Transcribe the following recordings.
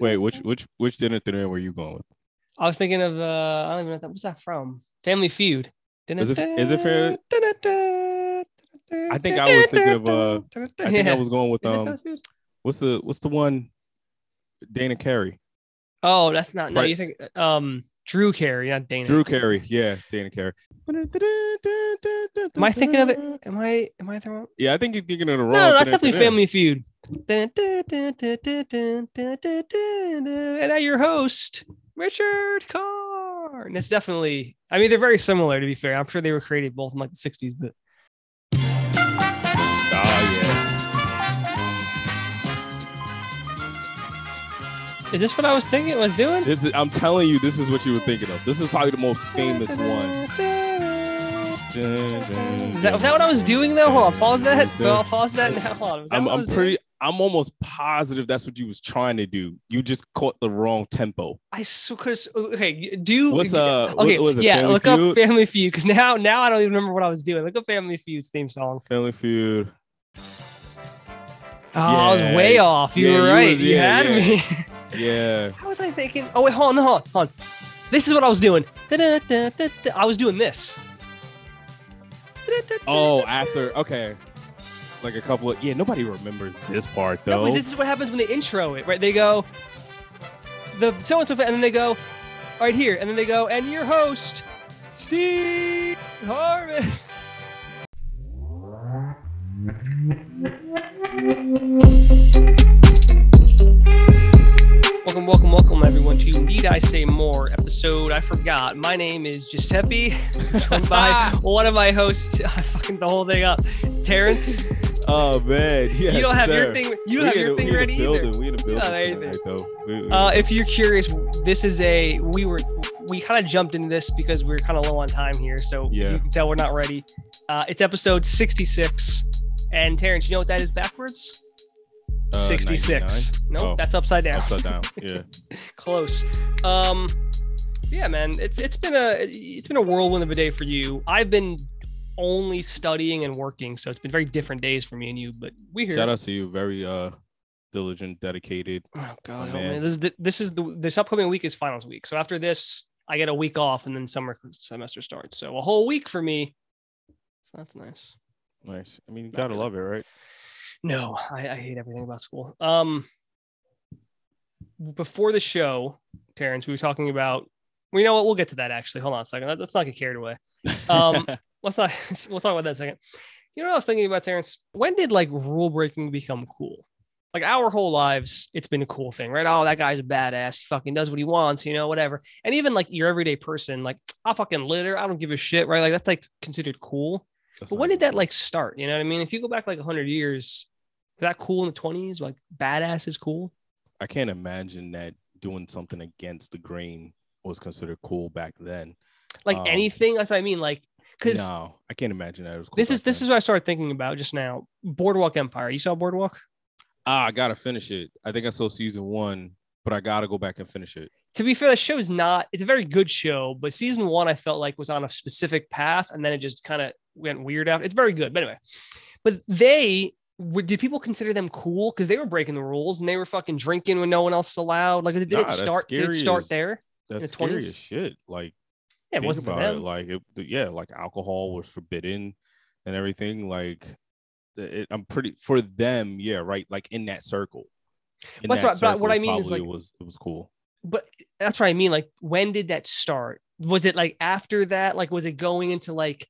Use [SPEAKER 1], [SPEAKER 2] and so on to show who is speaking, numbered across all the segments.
[SPEAKER 1] Wait, which which which dinner dinner were you going with?
[SPEAKER 2] I was thinking of uh I don't even know that, what's that from? Family Feud. Dinner?
[SPEAKER 1] Is it- is it fair- I think I was thinking of, uh, I think I was going with um what's the what's the one Dana Carey.
[SPEAKER 2] Oh, that's not no. You think um Drew Carey, not Dana.
[SPEAKER 1] Drew Carey. Yeah, Dana Carey.
[SPEAKER 2] Am I thinking of it? Am I? Am I the wrong?
[SPEAKER 1] Yeah, I think you're thinking of the wrong.
[SPEAKER 2] No, no, that's definitely. Family Feud. And now your host, Richard Karn. And it's definitely. I mean, they're very similar. To be fair, I'm sure they were created both in like the '60s, but is this what I was thinking? Was doing?
[SPEAKER 1] This is, I'm telling you, this is what you were thinking of. This is probably the most famous one.
[SPEAKER 2] Is that, was that what I was doing though? Hold on, pause that. No, I'll pause that now. Hold on.
[SPEAKER 1] I'm, I'm
[SPEAKER 2] was doing?
[SPEAKER 1] pretty. I'm almost positive that's what you was trying to do. You just caught the wrong tempo.
[SPEAKER 2] I so could okay. Do
[SPEAKER 1] What's uh?
[SPEAKER 2] okay?
[SPEAKER 1] What, it?
[SPEAKER 2] yeah,
[SPEAKER 1] Family
[SPEAKER 2] look
[SPEAKER 1] Feud?
[SPEAKER 2] up Family Feud because now now I don't even remember what I was doing. Look up Family Feud's theme song.
[SPEAKER 1] Family Feud.
[SPEAKER 2] Oh, I was way off. You
[SPEAKER 1] Yeah,
[SPEAKER 2] were
[SPEAKER 1] you
[SPEAKER 2] right. you
[SPEAKER 1] yeah,
[SPEAKER 2] had
[SPEAKER 1] yeah.
[SPEAKER 2] me.
[SPEAKER 1] Yeah.
[SPEAKER 2] How was I thinking? Oh wait, hold on, hold on, hold on. This is what I was doing. I was doing this.
[SPEAKER 1] Oh, after okay. Like a couple of yeah. Nobody remembers this part
[SPEAKER 2] No,
[SPEAKER 1] though.
[SPEAKER 2] but this is what happens when they intro it, right? They go the so and so, and then they go right here, and then they go, and your host, Steve Harvey. Welcome, welcome, welcome, everyone, to Need I Say More episode. I forgot. My name is Giuseppe, joined by one of my hosts. I fucking the whole thing up. Terrence.
[SPEAKER 1] oh man, yes,
[SPEAKER 2] you don't have your thing. You don't
[SPEAKER 1] We
[SPEAKER 2] have
[SPEAKER 1] in
[SPEAKER 2] your
[SPEAKER 1] a-
[SPEAKER 2] thing
[SPEAKER 1] we in a
[SPEAKER 2] ready either.
[SPEAKER 1] building. We in a building
[SPEAKER 2] have
[SPEAKER 1] tonight, though. We- we-
[SPEAKER 2] Uh, if you're curious, this is a we were we kind of jumped into this because we are kind of low on time here, so
[SPEAKER 1] Yeah.
[SPEAKER 2] you can tell we're not ready. Uh, it's episode 66, and Terrence, you know what that is backwards?
[SPEAKER 1] Uh,
[SPEAKER 2] 66.
[SPEAKER 1] 99?
[SPEAKER 2] Nope,
[SPEAKER 1] Oh,
[SPEAKER 2] that's upside down.
[SPEAKER 1] upside down. Yeah.
[SPEAKER 2] Close. Um, yeah, man, it's it's been a it's been a whirlwind of a day for you. I've been only studying and working, so it's been very different days for me and you. But we here.
[SPEAKER 1] Shout out to you. Very uh diligent, dedicated.
[SPEAKER 2] Oh God,
[SPEAKER 1] Oh, man.
[SPEAKER 2] This is the, this is the this upcoming week is finals week. So after this, I get a week off, and then summer semester starts. So a whole week for me. So that's nice.
[SPEAKER 1] Nice. I mean, you gotta love it, right?
[SPEAKER 2] No, I, I hate everything about school. Um, before the show, Terrence, we were talking about. Well, you know what? We'll get to that actually. Hold on a second. Let- Let's not get carried away. Um, let's not. We'll talk about that in a second. You know what I was thinking about, Terrence? When did like rule breaking become cool? Like our whole lives, it's been a cool thing, right? Oh, that guy's a badass. He fucking does what he wants, you know, whatever. And even like your everyday person, like I'll fucking litter. I don't give a shit, right? Like that's like considered cool.
[SPEAKER 1] That's
[SPEAKER 2] But when did that like start? You know what I mean? If you go back like 100 years, that cool in the 20s? Like badass is cool.
[SPEAKER 1] I can't imagine that doing something against the grain was considered cool back then.
[SPEAKER 2] Like
[SPEAKER 1] Um,
[SPEAKER 2] anything. That's what I mean. Like, because
[SPEAKER 1] no, I can't imagine that it was cool.
[SPEAKER 2] this is this
[SPEAKER 1] then.
[SPEAKER 2] is what I started thinking about just now. Boardwalk Empire. You saw Boardwalk?
[SPEAKER 1] ah, I gotta finish it. I think I saw season one, but I gotta go back and finish it.
[SPEAKER 2] To be fair, the show is not. It's a very good show, but season one I felt like was on a specific path, and then it just kind of went weird out. It's very good, but anyway. But they did people consider them cool because they were breaking the rules and they were fucking drinking when no one else allowed? Like, did
[SPEAKER 1] Nah,
[SPEAKER 2] it start? Did it start there?
[SPEAKER 1] That's
[SPEAKER 2] the
[SPEAKER 1] scary
[SPEAKER 2] 20s?
[SPEAKER 1] as shit. Like
[SPEAKER 2] Yeah, it wasn't for
[SPEAKER 1] about it,
[SPEAKER 2] them.
[SPEAKER 1] Like it, yeah, like alcohol was forbidden and everything. Like it, I'm pretty for them. Yeah, right. Like in that circle. In
[SPEAKER 2] But
[SPEAKER 1] that
[SPEAKER 2] right, but what I mean is, like-
[SPEAKER 1] it was it was cool.
[SPEAKER 2] but that's what I mean. Like, when did that start? Was it like after that? Like, was it going into like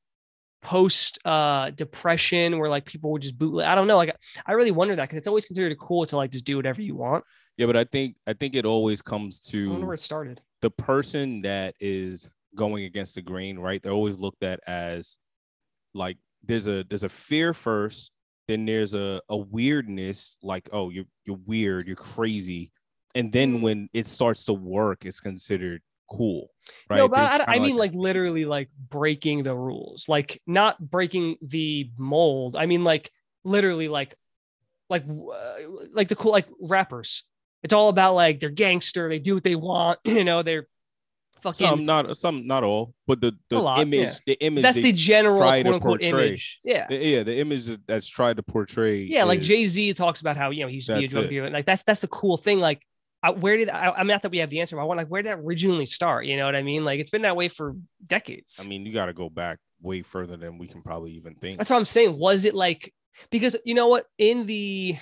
[SPEAKER 2] post uh depression where like people would just bootleg? I don't know. Like, I really wonder that because it's always considered cool to like just do whatever you want.
[SPEAKER 1] Yeah, but I think I think it always comes to
[SPEAKER 2] where it started.
[SPEAKER 1] the person that is going against the grain, right? They're always looked at as like there's a there's a fear first, then there's a, a weirdness, like, oh, you're you're weird, you're crazy. And then
[SPEAKER 2] Mm.
[SPEAKER 1] when it starts to work, it's considered cool. Right.
[SPEAKER 2] No, but
[SPEAKER 1] There's
[SPEAKER 2] I, I mean like literally like breaking the rules, like not breaking the mold. I mean like literally like like uh, like the cool like rappers. It's all about like they're gangster, they do what they want, you know, they're fucking.
[SPEAKER 1] Some not some not all, but the the
[SPEAKER 2] lot,
[SPEAKER 1] image
[SPEAKER 2] yeah.
[SPEAKER 1] the image
[SPEAKER 2] that's the general quote unquote image. Yeah.
[SPEAKER 1] the- yeah the image that's tried to portray.
[SPEAKER 2] Yeah, like Jay Z talks about how you know he used to be a drug dealer. Like that's that's the cool thing. Like, I, where did I, I'm not that we have the answer. But I want like where did that originally start? You know what I mean? Like it's been that way for decades.
[SPEAKER 1] I mean, you got to go back way further than we can probably even think.
[SPEAKER 2] That's what I'm saying. Was it like because you know what in the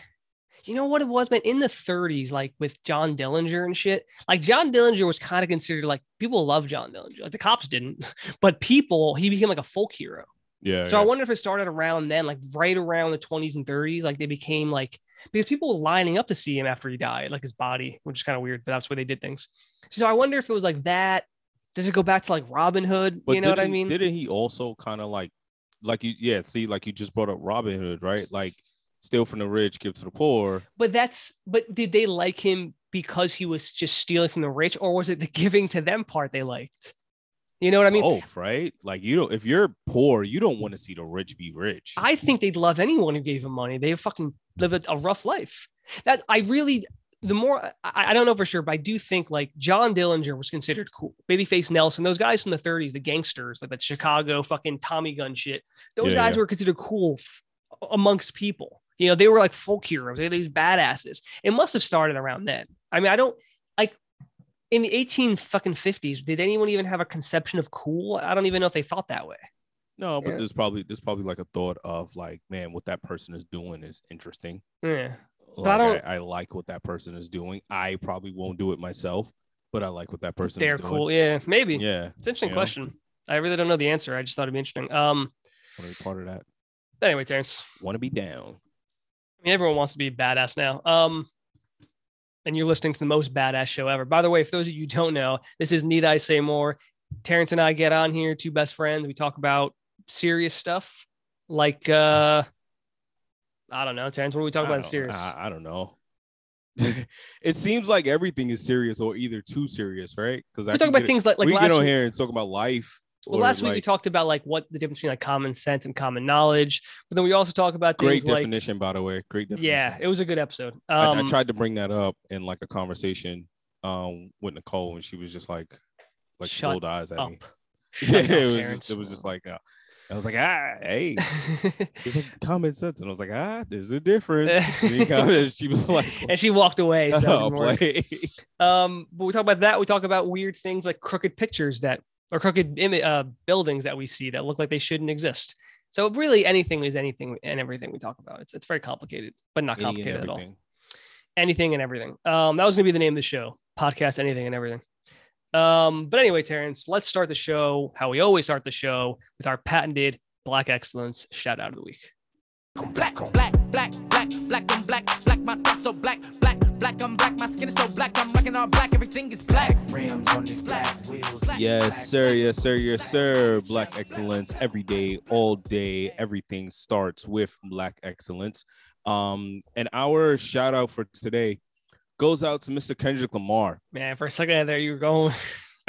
[SPEAKER 2] you know what it was, man, in the 30s, like with John Dillinger and shit. Like John Dillinger was kind of considered like people love John Dillinger. Like the cops didn't, but people he became like a folk hero.
[SPEAKER 1] yeah.
[SPEAKER 2] So
[SPEAKER 1] yeah.
[SPEAKER 2] I wonder if it started around then, like right around the 20s and 30s, like they became like because people were lining up to see him after he died, like his body, which is kind of weird, but that's where they did things. So I wonder if it was like that. Does it go back to like Robin Hood?
[SPEAKER 1] But
[SPEAKER 2] you know what I mean?
[SPEAKER 1] Didn't he also kind of like, like you, yeah, see, like you just brought up Robin Hood, right? Like steal from the rich, give to the poor.
[SPEAKER 2] But that's but did they like him because he was just stealing from the rich, or was it the giving to them part they liked? You know what I mean?
[SPEAKER 1] both, right? Like you don't, if you're poor, you don't want to see the rich be rich.
[SPEAKER 2] I think they'd love anyone who gave them money. They fucking live a, a rough life. That I really, the more I, I don't know for sure, but I do think like John Dillinger was considered cool. Babyface Nelson, those guys from the 30s, the gangsters, like that Chicago fucking Tommy gun shit. Those
[SPEAKER 1] Yeah,
[SPEAKER 2] guys
[SPEAKER 1] yeah.
[SPEAKER 2] were considered cool f- amongst people. You know, they were like folk heroes. They were these badasses. It must have started around then. I mean, I don't in the 18 fucking 50s. Did anyone even have a conception of cool? I don't even know if they thought that way.
[SPEAKER 1] no, but
[SPEAKER 2] Yeah.
[SPEAKER 1] there's probably there's probably like a thought of like, man, what that person is doing is interesting.
[SPEAKER 2] Yeah.
[SPEAKER 1] Like,
[SPEAKER 2] I
[SPEAKER 1] I,
[SPEAKER 2] don't-
[SPEAKER 1] I, like what that person is doing. I probably won't do it myself, but I like what that person
[SPEAKER 2] They're
[SPEAKER 1] is doing.
[SPEAKER 2] cool. Yeah, maybe.
[SPEAKER 1] Yeah,
[SPEAKER 2] It's an interesting
[SPEAKER 1] you know?
[SPEAKER 2] question. I really don't know the answer. I just thought it'd be interesting. Um.
[SPEAKER 1] want to be part of that.
[SPEAKER 2] Anyway, Terrence.
[SPEAKER 1] Want to be down.
[SPEAKER 2] I mean, everyone wants to be badass now. Um. And you're listening to the most badass show ever. By the way, for those of you who don't know, this is Need I Say More. Terrence and I get on here, two best friends. We talk about serious stuff, like uh, I don't know, Terrence. What are we talking
[SPEAKER 1] I
[SPEAKER 2] about? Serious.
[SPEAKER 1] I, I don't know. it seems like everything is serious or either too serious, right? Because
[SPEAKER 2] we talk about things like like
[SPEAKER 1] we
[SPEAKER 2] last
[SPEAKER 1] get on
[SPEAKER 2] week.
[SPEAKER 1] here and talk about life.
[SPEAKER 2] Well, last week we talked about like what the difference between like common sense and common knowledge, but then we also talk about
[SPEAKER 1] great
[SPEAKER 2] things like
[SPEAKER 1] definition, by the way. Great definition.
[SPEAKER 2] yeah, it was a good episode.
[SPEAKER 1] I,
[SPEAKER 2] Um,
[SPEAKER 1] I tried to bring that up in like a conversation um with Nicole, and she was just like, like
[SPEAKER 2] Shut
[SPEAKER 1] rolled eyes at
[SPEAKER 2] up.
[SPEAKER 1] me. Yeah,
[SPEAKER 2] up,
[SPEAKER 1] it was just, it was just like uh, I was like, ah, hey, it's like common sense, and I was like, ah, there's a difference. And she was like,
[SPEAKER 2] and she walked away. So
[SPEAKER 1] oh,
[SPEAKER 2] didn't work.
[SPEAKER 1] play.
[SPEAKER 2] um, but we talk about that. We talk about weird things like crooked pictures that or crooked imi- uh, buildings that we see that look like they shouldn't exist. So really, anything is anything and everything we talk about. It's it's very complicated, but not complicated at all. Anything and everything. Um, that was gonna be the name of the show. Podcast anything and everything. Um, but anyway, Terrence, let's start the show how we always start the show with our patented Black Excellence shout out of the week.
[SPEAKER 3] black, black, black, black, black, I'm black, black, my thoughts so black, black, black, I'm black, my skin is so black, I'm rocking all black, everything is black. Rims on these black wheels. black,
[SPEAKER 1] Yes,
[SPEAKER 3] black,
[SPEAKER 1] sir. Yes, sir. Yes, sir.
[SPEAKER 3] black,
[SPEAKER 1] Black excellence every day, all day. Everything starts with black excellence. Um, and our shout out for today goes out to Mr. Kendrick Lamar.
[SPEAKER 2] Man, for a second there, you were going.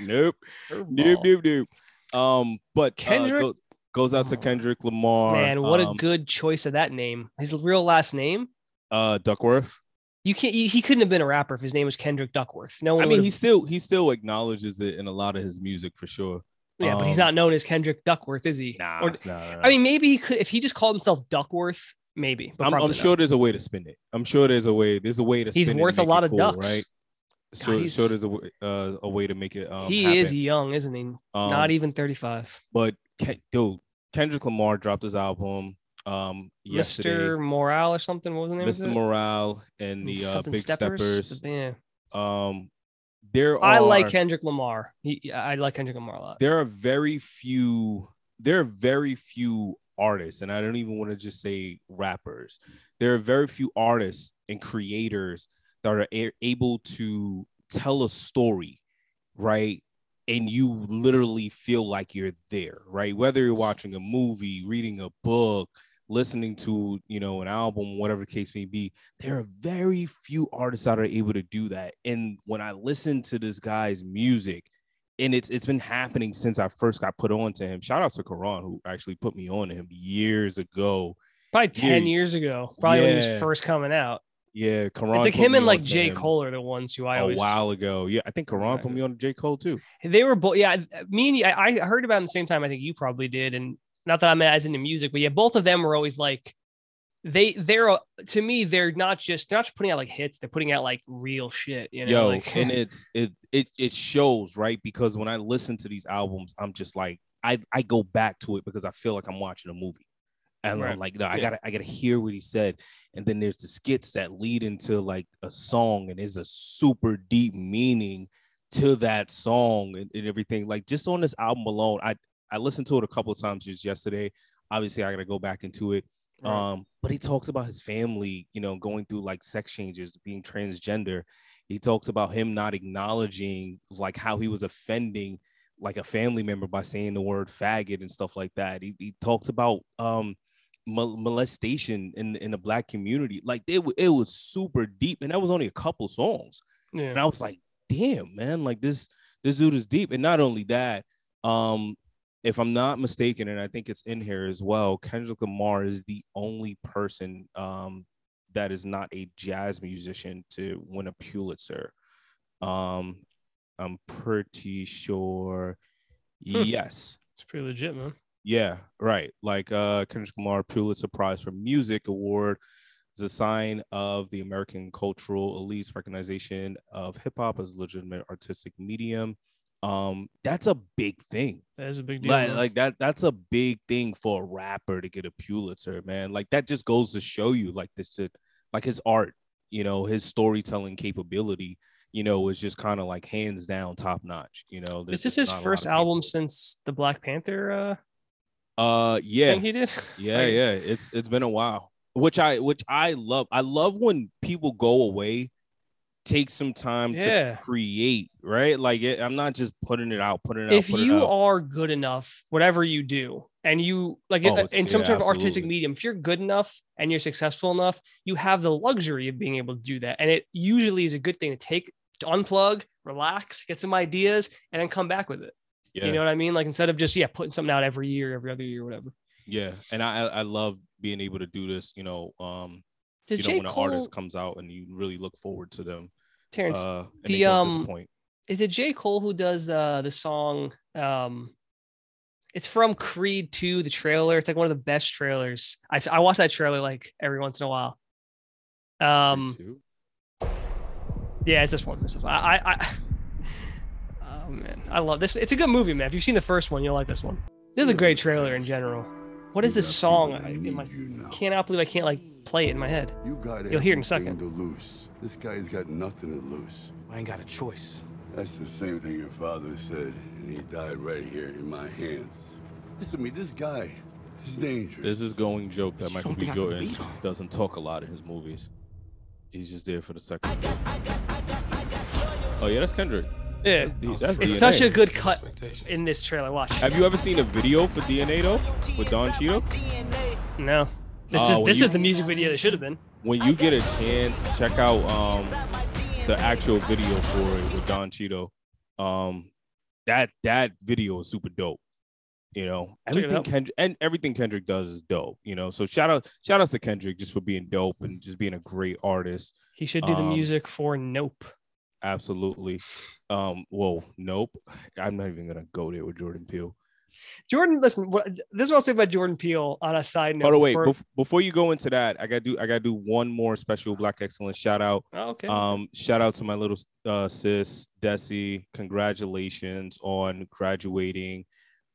[SPEAKER 1] nope, nope, nope, nope. Um, but
[SPEAKER 2] Kendrick-
[SPEAKER 1] uh, go- goes out to Kendrick Lamar.
[SPEAKER 2] Man, what a
[SPEAKER 1] um,
[SPEAKER 2] good choice of that name. His real last name.
[SPEAKER 1] uh Duckworth.
[SPEAKER 2] You can't. He, he couldn't have been a rapper if his name was Kendrick Duckworth. No one.
[SPEAKER 1] I mean,
[SPEAKER 2] would've-
[SPEAKER 1] he still he still acknowledges it in a lot of his music for sure.
[SPEAKER 2] yeah, but he's
[SPEAKER 1] um,
[SPEAKER 2] not known as Kendrick Duckworth, is he?
[SPEAKER 1] Nah,
[SPEAKER 2] Or-
[SPEAKER 1] nah, nah,
[SPEAKER 2] I mean, maybe he could if he just called himself Duckworth. Maybe, but
[SPEAKER 1] I'm, I'm sure there's a way to spin it. I'm sure there's a way. There's a way to.
[SPEAKER 2] He's
[SPEAKER 1] it
[SPEAKER 2] worth a lot of
[SPEAKER 1] cool,
[SPEAKER 2] ducks.
[SPEAKER 1] right? So,
[SPEAKER 2] he's-
[SPEAKER 1] so there's a uh, a way to make it. Um,
[SPEAKER 2] he
[SPEAKER 1] happen.
[SPEAKER 2] is young, isn't he?
[SPEAKER 1] Um,
[SPEAKER 2] not even 35.
[SPEAKER 1] But dude, Kendrick Lamar dropped his album um yesterday.
[SPEAKER 2] Mr. Morale or something. What was the name?
[SPEAKER 1] Mr.
[SPEAKER 2] of it?
[SPEAKER 1] Morale and the uh,
[SPEAKER 2] Something
[SPEAKER 1] Big Steppers.
[SPEAKER 2] Yeah.
[SPEAKER 1] Um, there are
[SPEAKER 2] I like Kendrick Lamar. He, I like Kendrick Lamar a lot.
[SPEAKER 1] there are very few there are very few artists and i don't even want to just say rappers there are very few artists and creators that are a- able to tell a story right and you literally feel like you're there right whether you're watching a movie reading a book listening to you know an album whatever the case may be there are very few artists that are able to do that and when i listen to this guy's music and it's it's been happening since I first got put on to him. Shout out to Karan who actually put me on to him years ago.
[SPEAKER 2] Probably 10
[SPEAKER 1] Yeah.
[SPEAKER 2] years ago, probably when he was first coming out.
[SPEAKER 1] Yeah, Karan.
[SPEAKER 2] it's like him and like
[SPEAKER 1] onto
[SPEAKER 2] J
[SPEAKER 1] him
[SPEAKER 2] Cole are the ones who I
[SPEAKER 1] a
[SPEAKER 2] always.
[SPEAKER 1] A while ago. Yeah, I think Karan put me on J Cole too.
[SPEAKER 2] They were both. Yeah, me and you, I, I heard about them the same time. I think you probably did, and not that I'm as into music, but yeah, both of them were always like. They they're uh, to me they're not just they're not just putting out like hits they're putting out like real shit you know
[SPEAKER 1] Yo,
[SPEAKER 2] like
[SPEAKER 1] and it's it it it shows right because when I listen to these albums, I'm just like I I go back to it because I feel like I'm watching a movie, and
[SPEAKER 2] Right.
[SPEAKER 1] I'm like, no, I gotta I gotta hear what he said, and then there's the skits that lead into like a song, and there's a super deep meaning to that song and, and everything. Like just on this album alone, I I listened to it a couple of times just yesterday. Obviously, I gotta go back into it.
[SPEAKER 2] Right.
[SPEAKER 1] Um, but he talks about his family, you know, going through like sex changes, being transgender. He talks about him not acknowledging like how he was offending like a family member by saying the word faggot and stuff like that. He, he talks about um molestation in in the black community. Like it, it was super deep, and that was only a couple songs.
[SPEAKER 2] yeah.
[SPEAKER 1] And I was like, damn, man, like this this dude is deep. And not only that, um, if I'm not mistaken, and I think it's in here as well, Kendrick Lamar is the only person um that is not a jazz musician to win a Pulitzer. Um, I'm pretty sure.
[SPEAKER 2] Hmm.
[SPEAKER 1] Yes.
[SPEAKER 2] it's pretty legit man
[SPEAKER 1] Yeah, right. Like uh Kendrick Lamar Pulitzer Prize for Music Award is a sign of the American cultural elite's recognition of hip hop as a legitimate artistic medium. Um, that's a big thing.
[SPEAKER 2] that is a big deal
[SPEAKER 1] Like, like that, that's a big thing for a rapper to get a Pulitzer, man. Like that just goes to show you like this to like his art, you know, his storytelling capability, you know, was just kind of like hands down top notch. You know,
[SPEAKER 2] is this
[SPEAKER 1] just
[SPEAKER 2] his
[SPEAKER 1] not a lot
[SPEAKER 2] first album since the Black Panther uh
[SPEAKER 1] Uh yeah,
[SPEAKER 2] he did
[SPEAKER 1] yeah
[SPEAKER 2] Like,
[SPEAKER 1] yeah it's it's been a while which i which i love i love when people go away take some time
[SPEAKER 2] Yeah.
[SPEAKER 1] to create right? Like it, i'm not just putting it out putting it out
[SPEAKER 2] if you are good enough whatever you do and you like
[SPEAKER 1] Oh,
[SPEAKER 2] in- some
[SPEAKER 1] yeah,
[SPEAKER 2] sort of artistic medium if you're good enough and you're successful enough you have the luxury of being able to do that. And it usually is a good thing to take to unplug relax get some ideas and then come back with it.
[SPEAKER 1] Yeah.
[SPEAKER 2] you know what i mean? Like instead of just yeah putting something out every year every other year whatever.
[SPEAKER 1] Yeah and i i I love being able to do this you know um
[SPEAKER 2] did
[SPEAKER 1] you know
[SPEAKER 2] j
[SPEAKER 1] when an
[SPEAKER 2] cole
[SPEAKER 1] artist comes out and you really look forward to them
[SPEAKER 2] terrence
[SPEAKER 1] uh
[SPEAKER 2] the, um,
[SPEAKER 1] disappoint.
[SPEAKER 2] is it j cole who does uh the song um it's from creed 2 the trailer it's like one of the best trailers i, I watch that trailer like every once in a while um Yeah, it's this one. This is, I, I, I, oh man, I love this. It's a good movie, man. If you've seen the first one, you'll like this one. This is a great trailer in general. What is this song? I, in my, cannot believe I can't like play it in my head.
[SPEAKER 4] You got
[SPEAKER 2] You'll hear it in a
[SPEAKER 4] everything
[SPEAKER 2] second.
[SPEAKER 4] To lose. This guy's got nothing to lose.
[SPEAKER 3] I ain't got a choice.
[SPEAKER 4] That's the same thing your father said, and he died right here in my hands. Listen to me, this guy is dangerous.
[SPEAKER 1] this is going joke that michael b
[SPEAKER 3] think I can
[SPEAKER 1] jordan doesn't talk a lot in his movies he's just there for the second oh yeah that's kendrick
[SPEAKER 2] Yeah,
[SPEAKER 1] that's, that's
[SPEAKER 2] it's
[SPEAKER 1] DNA.
[SPEAKER 2] such a good cut in this trailer. Watch.
[SPEAKER 1] Have you ever seen a video for DNA though with Don Cheadle?
[SPEAKER 2] No, this
[SPEAKER 1] Oh,
[SPEAKER 2] is this
[SPEAKER 1] you-
[SPEAKER 2] is the music video that should have been.
[SPEAKER 1] When you get a chance, check out um the actual video for it with Don Cheadle. Um, that that video is super dope. You know, everything
[SPEAKER 2] out.
[SPEAKER 1] Kendrick and everything Kendrick does is dope. You know, so shout out shout out to Kendrick just for being dope and just being a great artist.
[SPEAKER 2] He should do the
[SPEAKER 1] Um,
[SPEAKER 2] music for Nope.
[SPEAKER 1] Absolutely. Um, well, nope. I'm not even gonna go there with Jordan Peele.
[SPEAKER 2] Jordan, listen. What, this is what I'll say about Jordan Peele. On a side note.
[SPEAKER 1] By the way,
[SPEAKER 2] for-
[SPEAKER 1] bef- before you go into that, I gotta do I gotta do one more special Black Excellence shout out.
[SPEAKER 2] Oh, okay.
[SPEAKER 1] Um, shout out to my little uh, sis Desi. Congratulations on graduating.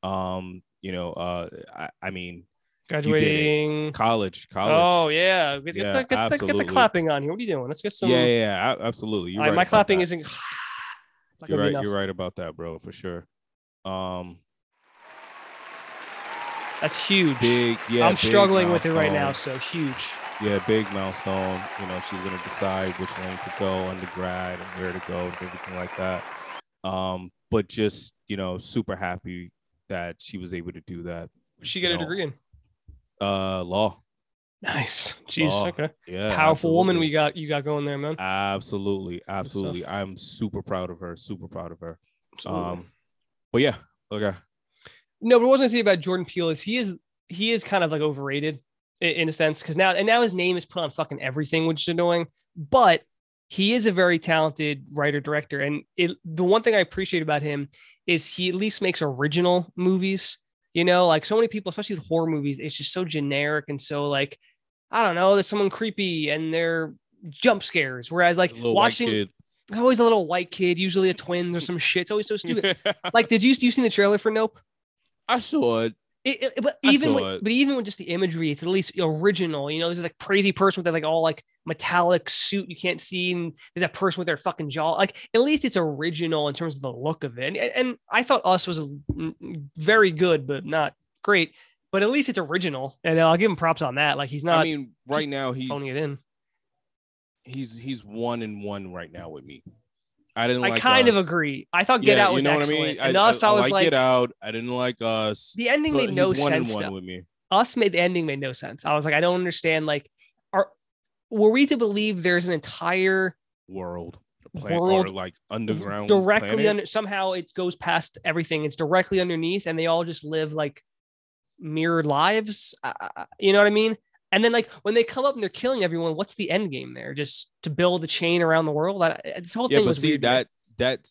[SPEAKER 1] Um, you know, uh, I, I mean,
[SPEAKER 2] Graduating.
[SPEAKER 1] college, college.
[SPEAKER 2] Oh yeah, get,
[SPEAKER 1] Yeah,
[SPEAKER 2] the, get, the, get the clapping on here. What are you doing? Let's get some.
[SPEAKER 1] yeah, yeah, yeah, absolutely. You're
[SPEAKER 2] right,
[SPEAKER 1] right
[SPEAKER 2] my clapping isn't.
[SPEAKER 1] You're right. You're right about that, bro, for sure. Um,
[SPEAKER 2] That's huge.
[SPEAKER 1] big, yeah.
[SPEAKER 2] I'm
[SPEAKER 1] big
[SPEAKER 2] struggling with it right now, so huge.
[SPEAKER 1] Yeah, big milestone. You know, she's gonna decide which lane to go, undergrad, and where to go, and everything like that. Um, but just you know, super happy that she was able to do that.
[SPEAKER 2] She get a
[SPEAKER 1] No.
[SPEAKER 2] degree in.
[SPEAKER 1] Uh, law.
[SPEAKER 2] Nice. Jeez.
[SPEAKER 1] Law.
[SPEAKER 2] Okay.
[SPEAKER 1] Yeah,
[SPEAKER 2] Powerful woman we got you got going there, man.
[SPEAKER 1] Absolutely, absolutely. I'm super proud of her. Super proud of her.
[SPEAKER 2] Absolutely.
[SPEAKER 1] Um, but yeah, okay.
[SPEAKER 2] no, but what I was gonna say about Jordan Peele is he is he is kind of like overrated. in a sense because now and now his name is put on fucking everything, which is annoying. But he is a very talented writer director, and it, the one thing I appreciate about him is he at least makes original movies. You know, like so many people, especially with horror movies, it's just so generic and so like I don't know, there's someone creepy and they're jump scares. Whereas like watching always a little white kid, usually a twins or some shit. It's always so stupid. like, did you you seen the trailer for Nope?
[SPEAKER 1] I saw it.
[SPEAKER 2] It, it- but even with,
[SPEAKER 1] it.
[SPEAKER 2] but even with just the imagery, it's at least original. You know, there's like crazy person with that like all like metallic suit you can't see, and there's that person with their fucking jaw. Like at least it's original in terms of the look of it. And, and I thought Us was mm, very good, but not great. But at least it's original, and I'll give him props on that. Like he's not
[SPEAKER 1] I mean, right now he's
[SPEAKER 2] phoning it in.
[SPEAKER 1] he's he's one and one right now with me. I didn't.
[SPEAKER 2] I
[SPEAKER 1] like
[SPEAKER 2] kind of agree. I thought Get
[SPEAKER 1] Yeah,
[SPEAKER 2] Out was
[SPEAKER 1] you know
[SPEAKER 2] excellent,
[SPEAKER 1] I mean.
[SPEAKER 2] and Us, I, was
[SPEAKER 1] like,
[SPEAKER 2] like,
[SPEAKER 1] Get Out. I didn't like Us.
[SPEAKER 2] the ending made no
[SPEAKER 1] he's one
[SPEAKER 2] sense.
[SPEAKER 1] one with me.
[SPEAKER 2] us made the ending made no sense. I was like, I don't understand. Like, are were we to believe there's an entire
[SPEAKER 1] World, planet,
[SPEAKER 2] World
[SPEAKER 1] or like underground,
[SPEAKER 2] directly
[SPEAKER 1] planet?
[SPEAKER 2] under somehow it goes past everything. It's directly underneath, and they all just live like mirrored lives. Uh, you know what I mean? And then like when they come up and they're killing everyone, what's the end game there? Just to build a chain around the world? That this whole
[SPEAKER 1] Yeah,
[SPEAKER 2] thing
[SPEAKER 1] but
[SPEAKER 2] was
[SPEAKER 1] see
[SPEAKER 2] weird.
[SPEAKER 1] that that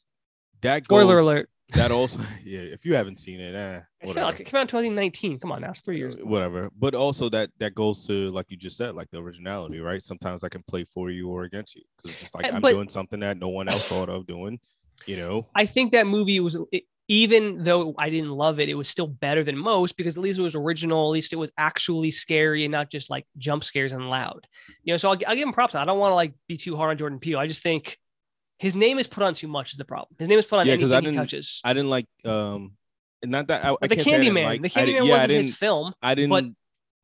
[SPEAKER 1] that goes,
[SPEAKER 2] spoiler alert.
[SPEAKER 1] That also, yeah. If you haven't seen it, eh, whatever.
[SPEAKER 2] It came out in 2019. Come on now, it's three years. ago.
[SPEAKER 1] whatever. But also that that goes to like you just said, like the originality, right? Sometimes I can play for you or against you because it's just like
[SPEAKER 2] Uh,
[SPEAKER 1] I'm
[SPEAKER 2] but-
[SPEAKER 1] doing something that no one else thought of doing. You know,
[SPEAKER 2] I think that movie was it, even though I didn't love it, it was still better than most because at least it was original. At least it was actually scary and not just like jump scares and loud. You know, so I'll, I'll give him props. I don't want to like be too hard on Jordan Peele. I just think his name is put on too much is the problem. His name is put on
[SPEAKER 1] Yeah,
[SPEAKER 2] anything
[SPEAKER 1] I didn't-
[SPEAKER 2] touches.
[SPEAKER 1] I didn't like um, not that I, I
[SPEAKER 2] the
[SPEAKER 1] can't say I didn't
[SPEAKER 2] Candyman,
[SPEAKER 1] like-
[SPEAKER 2] the Candyman
[SPEAKER 1] yeah,
[SPEAKER 2] wasn't his film.
[SPEAKER 1] I didn't.
[SPEAKER 2] but-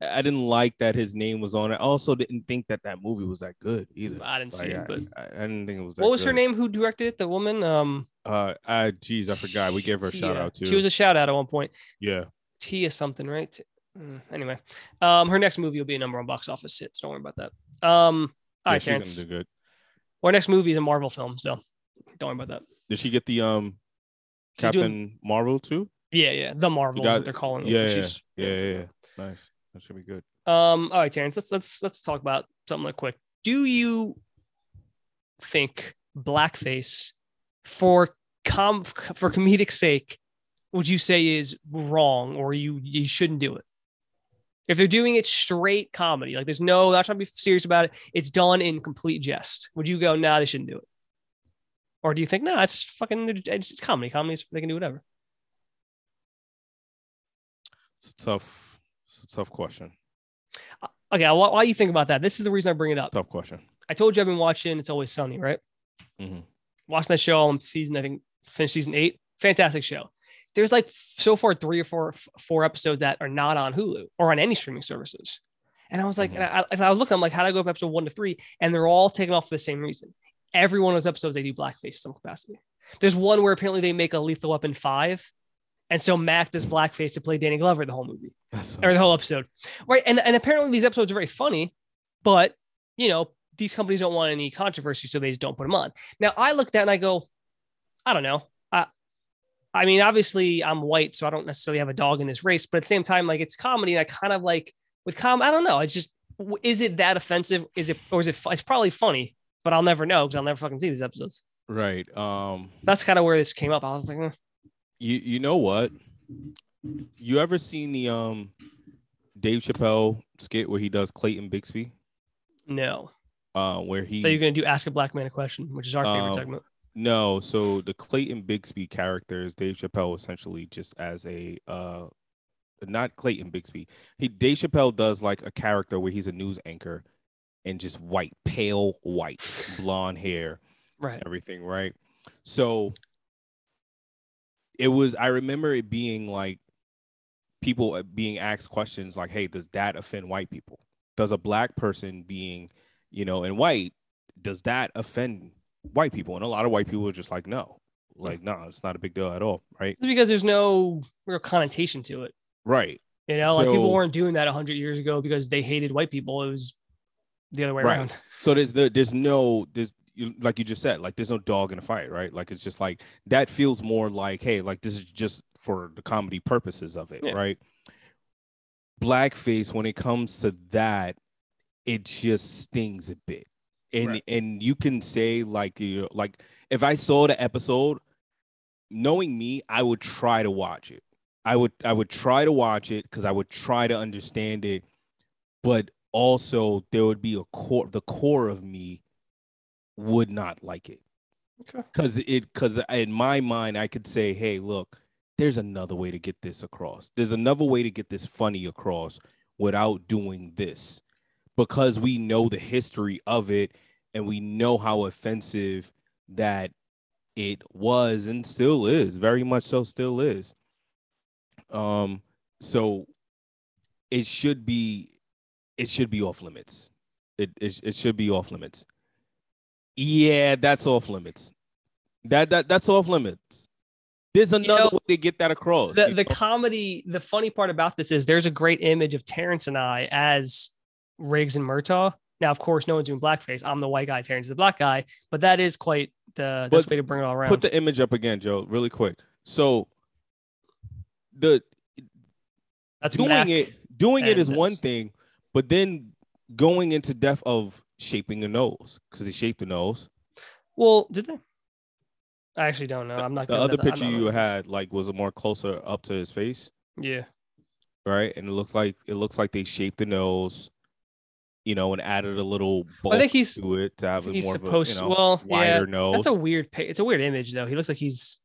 [SPEAKER 1] I didn't like that his name was on it. I also didn't think that that movie was that good either.
[SPEAKER 2] I didn't see it, but
[SPEAKER 1] I, I didn't think it was. That
[SPEAKER 2] what was her name? Who directed it? The woman. Um,
[SPEAKER 1] Uh, I geez, I forgot. We gave her a shout
[SPEAKER 2] yeah,
[SPEAKER 1] out too.
[SPEAKER 2] She was a shout out at one point.
[SPEAKER 1] yeah.
[SPEAKER 2] Tia something, right? Mm, Anyway, um, her next movie will be a number one box office hit. So don't worry about that. Um, all
[SPEAKER 1] yeah,
[SPEAKER 2] right,
[SPEAKER 1] she's gonna
[SPEAKER 2] Terrence.
[SPEAKER 1] do good.
[SPEAKER 2] Our next movie is a Marvel film, so don't worry about that.
[SPEAKER 1] Did she get the um
[SPEAKER 2] She's
[SPEAKER 1] Captain
[SPEAKER 2] doing-
[SPEAKER 1] Marvel too?
[SPEAKER 2] Yeah, yeah, the Marvels
[SPEAKER 1] got-
[SPEAKER 2] that they're calling.
[SPEAKER 1] Yeah, yeah,
[SPEAKER 2] She's-
[SPEAKER 1] yeah, yeah, yeah. Nice. That should be good.
[SPEAKER 2] Um, all right, Terrence. Let's let's let's talk about something like quick. Do you think blackface for com for comedic sake would you say is wrong or you you shouldn't do it? If they're doing it straight comedy, like there's no not trying to be serious about it, it's done in complete jest. Would you go, nah, they shouldn't do it? Or do you think, nah, it's fucking it's, it's comedy. Comedy, they can do whatever.
[SPEAKER 1] It's a tough. It's a tough question.
[SPEAKER 2] Okay, while, while you think about that, this is the reason I bring it up.
[SPEAKER 1] Tough question.
[SPEAKER 2] I told you I've been watching It's Always Sunny, right?
[SPEAKER 1] Mhm.
[SPEAKER 2] Watching that show on season, I think finished season eight. Fantastic show. There's like so far three or four four episodes that are not on Hulu or on any streaming services. And I was like,
[SPEAKER 1] Mhm.
[SPEAKER 2] and I, if I was looking, I'm like, how do I go up episode one to three? And they're all taken off for the same reason. Every one of those episodes, they do blackface in some capacity. There's one where apparently they make a Lethal Weapon five, and so Mac does blackface to play Danny Glover the whole movie
[SPEAKER 1] That's
[SPEAKER 2] or the whole episode, right? And and apparently these episodes are very funny, but you know these companies don't want any controversy, so they just don't put them on. Now I look at that and I go, I don't know. I I mean, obviously I'm white, so I don't necessarily have a dog in this race, but at the same time, like it's comedy, and I kind of like with com. I don't know. It's just is it that offensive? Is it or is it? It's probably funny, but I'll never know because I'll never fucking see these episodes.
[SPEAKER 1] right. Um,
[SPEAKER 2] That's kind of where this came up. I was like, eh.
[SPEAKER 1] you you know what? You ever seen the um Dave Chappelle skit where he does Clayton Bigsby?
[SPEAKER 2] no.
[SPEAKER 1] Uh, where he
[SPEAKER 2] So you're gonna do ask a black man a question, which is our favorite
[SPEAKER 1] Um,
[SPEAKER 2] segment.
[SPEAKER 1] No, so the Clayton Bigsby character is Dave Chappelle essentially just as a uh not Clayton Bigsby. He Dave Chappelle does like a character where he's a news anchor and just white, pale white, blonde hair,
[SPEAKER 2] Right.
[SPEAKER 1] everything, right? So it was I remember it being like people uh, being asked questions like, "Hey, does that offend white people? Does a black person being, you know, in white, does that offend white people?" And a lot of white people are just like, "No." Like, no, it's not a big deal at all, right?
[SPEAKER 2] It's because there's no real connotation to it.
[SPEAKER 1] Right.
[SPEAKER 2] You know, like people weren't doing that 100 years ago because they hated white people. It was the other way
[SPEAKER 1] Right.
[SPEAKER 2] around.
[SPEAKER 1] So there's the there's no there's like you just said like there's no dog in a fight, right? Like it's just like that feels more like hey, like this is just for the comedy purposes of it,
[SPEAKER 2] Yeah.
[SPEAKER 1] right? blackface when it comes to that, it just stings a bit. And
[SPEAKER 2] Right.
[SPEAKER 1] and you can say like you know, like if I saw the episode, knowing me, I would try to watch it. I would I would try to watch it because I would try to understand it, but also there would be a core the core of me would not like it
[SPEAKER 2] Okay.
[SPEAKER 1] because it because in my mind I could say, hey, look, there's another way to get this across. There's another way to get this funny across without doing this, because we know the history of it and we know how offensive that it was and still is, very much so, still is. Um, so it should be, it should be off limits. It it, it should be off limits. Yeah, that's off limits. That that that's off limits. There's another
[SPEAKER 2] know,
[SPEAKER 1] way to get that across.
[SPEAKER 2] the the
[SPEAKER 1] know?
[SPEAKER 2] comedy the funny part about this is there's a great image of Terrence and I as Riggs and Murtaugh. Now, of course, no one's doing blackface. I'm the white guy, Terrence is the black guy, but that is quite the best way to bring it all around.
[SPEAKER 1] Put the image up again, Joe, really quick. So the
[SPEAKER 2] That's
[SPEAKER 1] doing it doing it is one thing, but then going into depth of shaping the nose because he shaped the nose.
[SPEAKER 2] Well, did they? I actually don't know. I'm not.
[SPEAKER 1] The other
[SPEAKER 2] at that. I'm
[SPEAKER 1] picture you had like was a more closer up to his face,
[SPEAKER 2] Yeah.
[SPEAKER 1] right? And it looks like it looks like they shaped the nose, you know, and added a little bulk
[SPEAKER 2] I think he's
[SPEAKER 1] to it to have a
[SPEAKER 2] he's
[SPEAKER 1] more of a
[SPEAKER 2] supposed
[SPEAKER 1] you
[SPEAKER 2] to.
[SPEAKER 1] know,
[SPEAKER 2] Well, yeah.
[SPEAKER 1] nose,
[SPEAKER 2] That's a weird. It's a weird image though. He looks like he's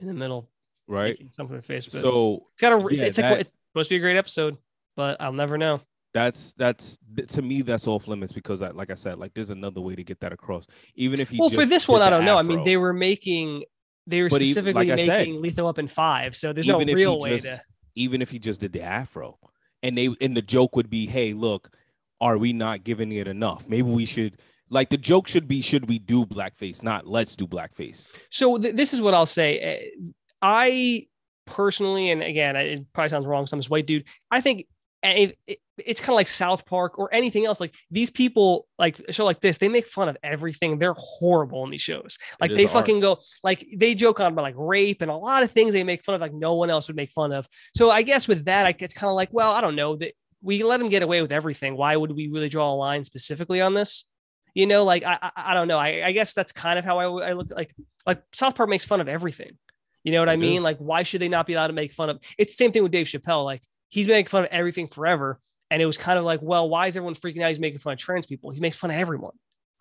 [SPEAKER 2] in the middle,
[SPEAKER 1] right?
[SPEAKER 2] something his face. But
[SPEAKER 1] So
[SPEAKER 2] it's got a. It's,
[SPEAKER 1] yeah,
[SPEAKER 2] it's like it's supposed to be a great episode, but I'll never know.
[SPEAKER 1] that's that's to me that's off limits because I, like I said, like there's another way to get that across. Even if he
[SPEAKER 2] well, for this one, I don't know. I mean, they were making. They were
[SPEAKER 1] But even-
[SPEAKER 2] specifically
[SPEAKER 1] like I said,
[SPEAKER 2] making Lethal Weapon Five, so there's no real way
[SPEAKER 1] just,
[SPEAKER 2] to.
[SPEAKER 1] even if he just did the afro and they and the joke would be hey look are we not giving it enough maybe we should like the joke should be should we do blackface not let's do blackface
[SPEAKER 2] So th- this is what I'll say. Eh, I personally, and again, it probably sounds wrong. 'cause I'm this white dude. I think it, it- it's kind of like South Park or anything else. Like these people, like a show like this, they make fun of everything. They're horrible in these shows. Like they
[SPEAKER 1] art.
[SPEAKER 2] fucking go, like they joke on about like rape and a lot of things they make fun of, like no one else would make fun of. So I guess with that, I it's kind of like, well, I don't know that we let them get away with everything. Why would we really draw a line specifically on this? You know, like I, I, I don't know. I, I guess that's kind of how I, I look like like South Park makes fun of everything. You know what I
[SPEAKER 1] do.
[SPEAKER 2] mean? Like, why should they not be allowed to make fun of? It's the same thing with Dave Chappelle. Like, he's been making fun of everything forever, and it was kind of like, well, why is everyone freaking out? He's making fun of trans people. He makes fun of everyone.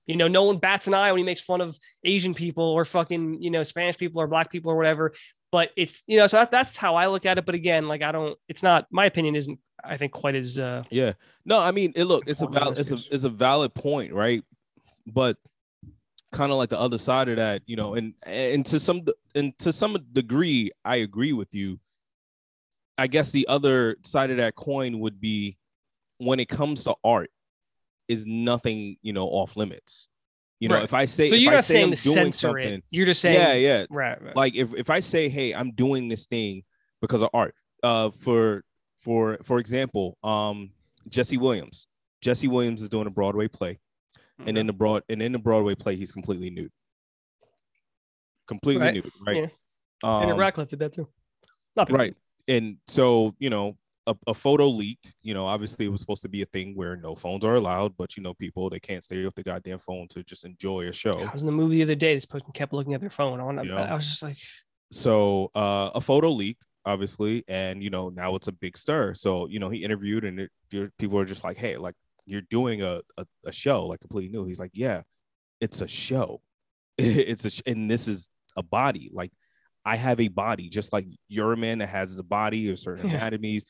[SPEAKER 2] You know, no one bats an eye when he makes fun of Asian people or fucking you know Spanish people or black people or whatever. But it's you know, so that, that's how I look at it. But again, like I don't. It's not my opinion. Isn't I think quite as uh
[SPEAKER 1] yeah no i mean it look it's a valid it's a it's a valid point right but kind of like the other side of that you know and and to some and to some degree i agree with you i guess the other side of that coin would be when it comes to art is nothing you know off limits you know
[SPEAKER 2] Right.
[SPEAKER 1] if i say
[SPEAKER 2] so you're
[SPEAKER 1] I
[SPEAKER 2] not
[SPEAKER 1] say
[SPEAKER 2] saying
[SPEAKER 1] I'm
[SPEAKER 2] to
[SPEAKER 1] doing
[SPEAKER 2] censor
[SPEAKER 1] something
[SPEAKER 2] it. You're just saying
[SPEAKER 1] yeah yeah
[SPEAKER 2] right, right.
[SPEAKER 1] like if, if i say hey i'm doing this thing because of art uh for for for example um jesse williams jesse williams is doing a broadway play and in the broad and in the broadway play he's completely nude completely
[SPEAKER 2] Right.
[SPEAKER 1] nude right
[SPEAKER 2] Yeah. and
[SPEAKER 1] um,
[SPEAKER 2] Radcliffe did that too. Not
[SPEAKER 1] right and so you know a, a photo leaked you know obviously it was supposed to be a thing where no phones are allowed but you know people they can't stay off the goddamn phone to just enjoy a show
[SPEAKER 2] I was in the movie the other day. This person kept looking at their phone. I, wanna-
[SPEAKER 1] Yeah.
[SPEAKER 2] I was just like,
[SPEAKER 1] so uh, a photo leaked obviously and you know now it's a big stir. So you know he interviewed and it, people are just like hey like you're doing a, a, a show like completely new. He's like yeah it's a show. It's a sh- and this is a body. Like i have a body. Just like you're a man that has a body or certain
[SPEAKER 2] Yeah.
[SPEAKER 1] anatomies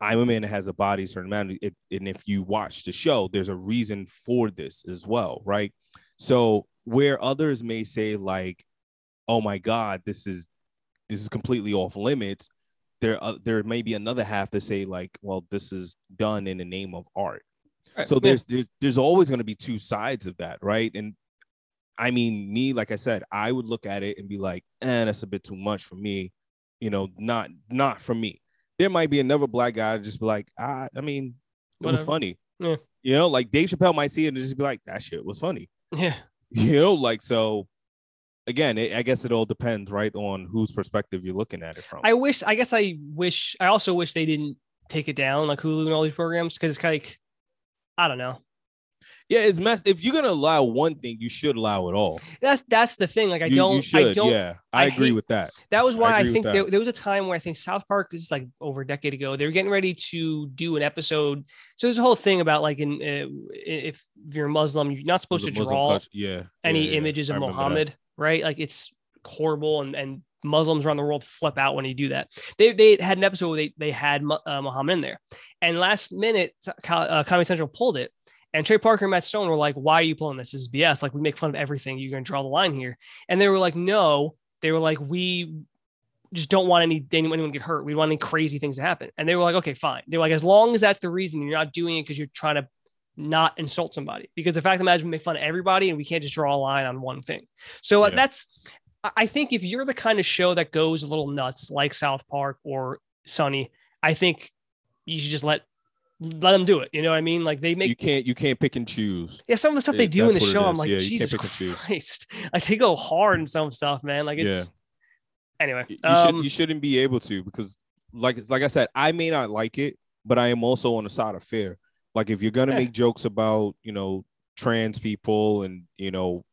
[SPEAKER 1] i'm a man that has a body certain anatomy. It, and if you watch the show there's a reason for this as well right? So where others may say like oh my god this is this is completely off limits there uh, there may be another half to say like well this is done in the name of art.
[SPEAKER 2] Right,
[SPEAKER 1] so
[SPEAKER 2] yeah.
[SPEAKER 1] there's there's there's always going to be two sides of that right? And i mean me like i said i would look at it and be like eh, that's a bit too much for me you know not not for me. There might be another black guy just be like ah, i mean it was funny.
[SPEAKER 2] Yeah.
[SPEAKER 1] you know like dave chappelle might see it and just be like that shit was funny.
[SPEAKER 2] Yeah,
[SPEAKER 1] you know like so again it, i guess it all depends right on whose perspective you're looking at it from
[SPEAKER 2] I wish. I guess I wish. I also wish they didn't take it down, like Hulu and all these programs, because it's kind like, I don't know.
[SPEAKER 1] Yeah, it's mess. If you're gonna allow one thing, you should allow it all.
[SPEAKER 2] That's that's the thing. Like I
[SPEAKER 1] You-
[SPEAKER 2] don't,
[SPEAKER 1] You should.
[SPEAKER 2] I don't.
[SPEAKER 1] yeah, I,
[SPEAKER 2] I
[SPEAKER 1] agree
[SPEAKER 2] hate-
[SPEAKER 1] with that.
[SPEAKER 2] That was why I,
[SPEAKER 1] with
[SPEAKER 2] think there, there was a time where I think South Park this is like over a decade ago. They were getting ready to do an episode. So there's a whole thing about like in uh, if you're Muslim, you're not supposed to
[SPEAKER 1] Muslim
[SPEAKER 2] draw
[SPEAKER 1] culture? Yeah.
[SPEAKER 2] any
[SPEAKER 1] yeah, yeah.
[SPEAKER 2] images of
[SPEAKER 1] Muhammad. that.
[SPEAKER 2] Right? Like it's horrible, and and Muslims around the world flip out when you do that. They they had an episode where they they had uh, Muhammad in there, and last minute uh, Comedy Central pulled it. And Trey Parker and Matt Stone were like, "Why are you pulling this? This is BS. Like we make fun of everything. You're gonna draw the line here." And they were like, "No." They were like, "We just don't want any anyone to get hurt. We want any crazy things to happen." And they were like, "Okay, fine." They were like, "As long as that's the reason, you're not doing it because you're trying to not insult somebody because the fact of the matter is we make fun of everybody and we can't just draw a line on one thing. So uh,
[SPEAKER 1] Yeah.
[SPEAKER 2] that's I- think if you're the kind of show that goes a little nuts like South Park or Sunny, I think you should just let let them do it. You know what I mean? Like they make You
[SPEAKER 1] can't. You can't pick and choose.
[SPEAKER 2] yeah some of the stuff they
[SPEAKER 1] Yeah,
[SPEAKER 2] do in the
[SPEAKER 1] it
[SPEAKER 2] show. I'm like
[SPEAKER 1] Yeah,
[SPEAKER 2] Jesus. Christ, like they go hard in some stuff, man. Like it's anyway.
[SPEAKER 1] You,
[SPEAKER 2] um,
[SPEAKER 1] should, you shouldn't be able to because, like, it's like I said, I may not like it, but I am also on the side of fair. Like, if you're gonna
[SPEAKER 2] Yeah.
[SPEAKER 1] make jokes about, you know, trans people and you know,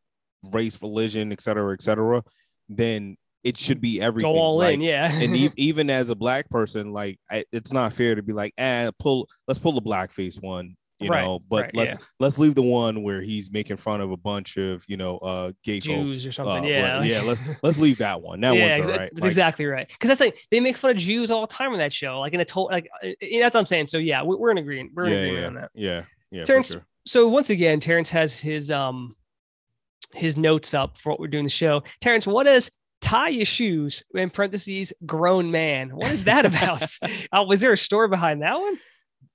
[SPEAKER 1] race, religion, et cetera, et cetera, then it should be everything.
[SPEAKER 2] go all
[SPEAKER 1] Like,
[SPEAKER 2] in, yeah.
[SPEAKER 1] and e- even as a black person, like I, it's not fair to be like, eh, pull, let's pull the blackface one, you
[SPEAKER 2] Right,
[SPEAKER 1] know. But
[SPEAKER 2] right,
[SPEAKER 1] let's let's leave the one where he's making fun of a bunch of, you know, uh, gay
[SPEAKER 2] Jews
[SPEAKER 1] folks
[SPEAKER 2] or something.
[SPEAKER 1] Uh,
[SPEAKER 2] yeah,
[SPEAKER 1] like, yeah. Let's let's leave that one. That
[SPEAKER 2] yeah,
[SPEAKER 1] one's
[SPEAKER 2] exa-
[SPEAKER 1] all right. Like,
[SPEAKER 2] exactly right. Because that's like they make fun of Jews all the time in that show. Like in a total, like uh, that's what I'm saying. So yeah, we- we're in agreement. We're in
[SPEAKER 1] yeah,
[SPEAKER 2] agreement
[SPEAKER 1] yeah,
[SPEAKER 2] on that.
[SPEAKER 1] yeah, yeah.
[SPEAKER 2] Terrence,
[SPEAKER 1] sure.
[SPEAKER 2] so once again, Terrence has his um his notes up for what we're doing the show. Terrence, what is tie your shoes in parentheses grown man? What is that about? uh, was there a story behind that one?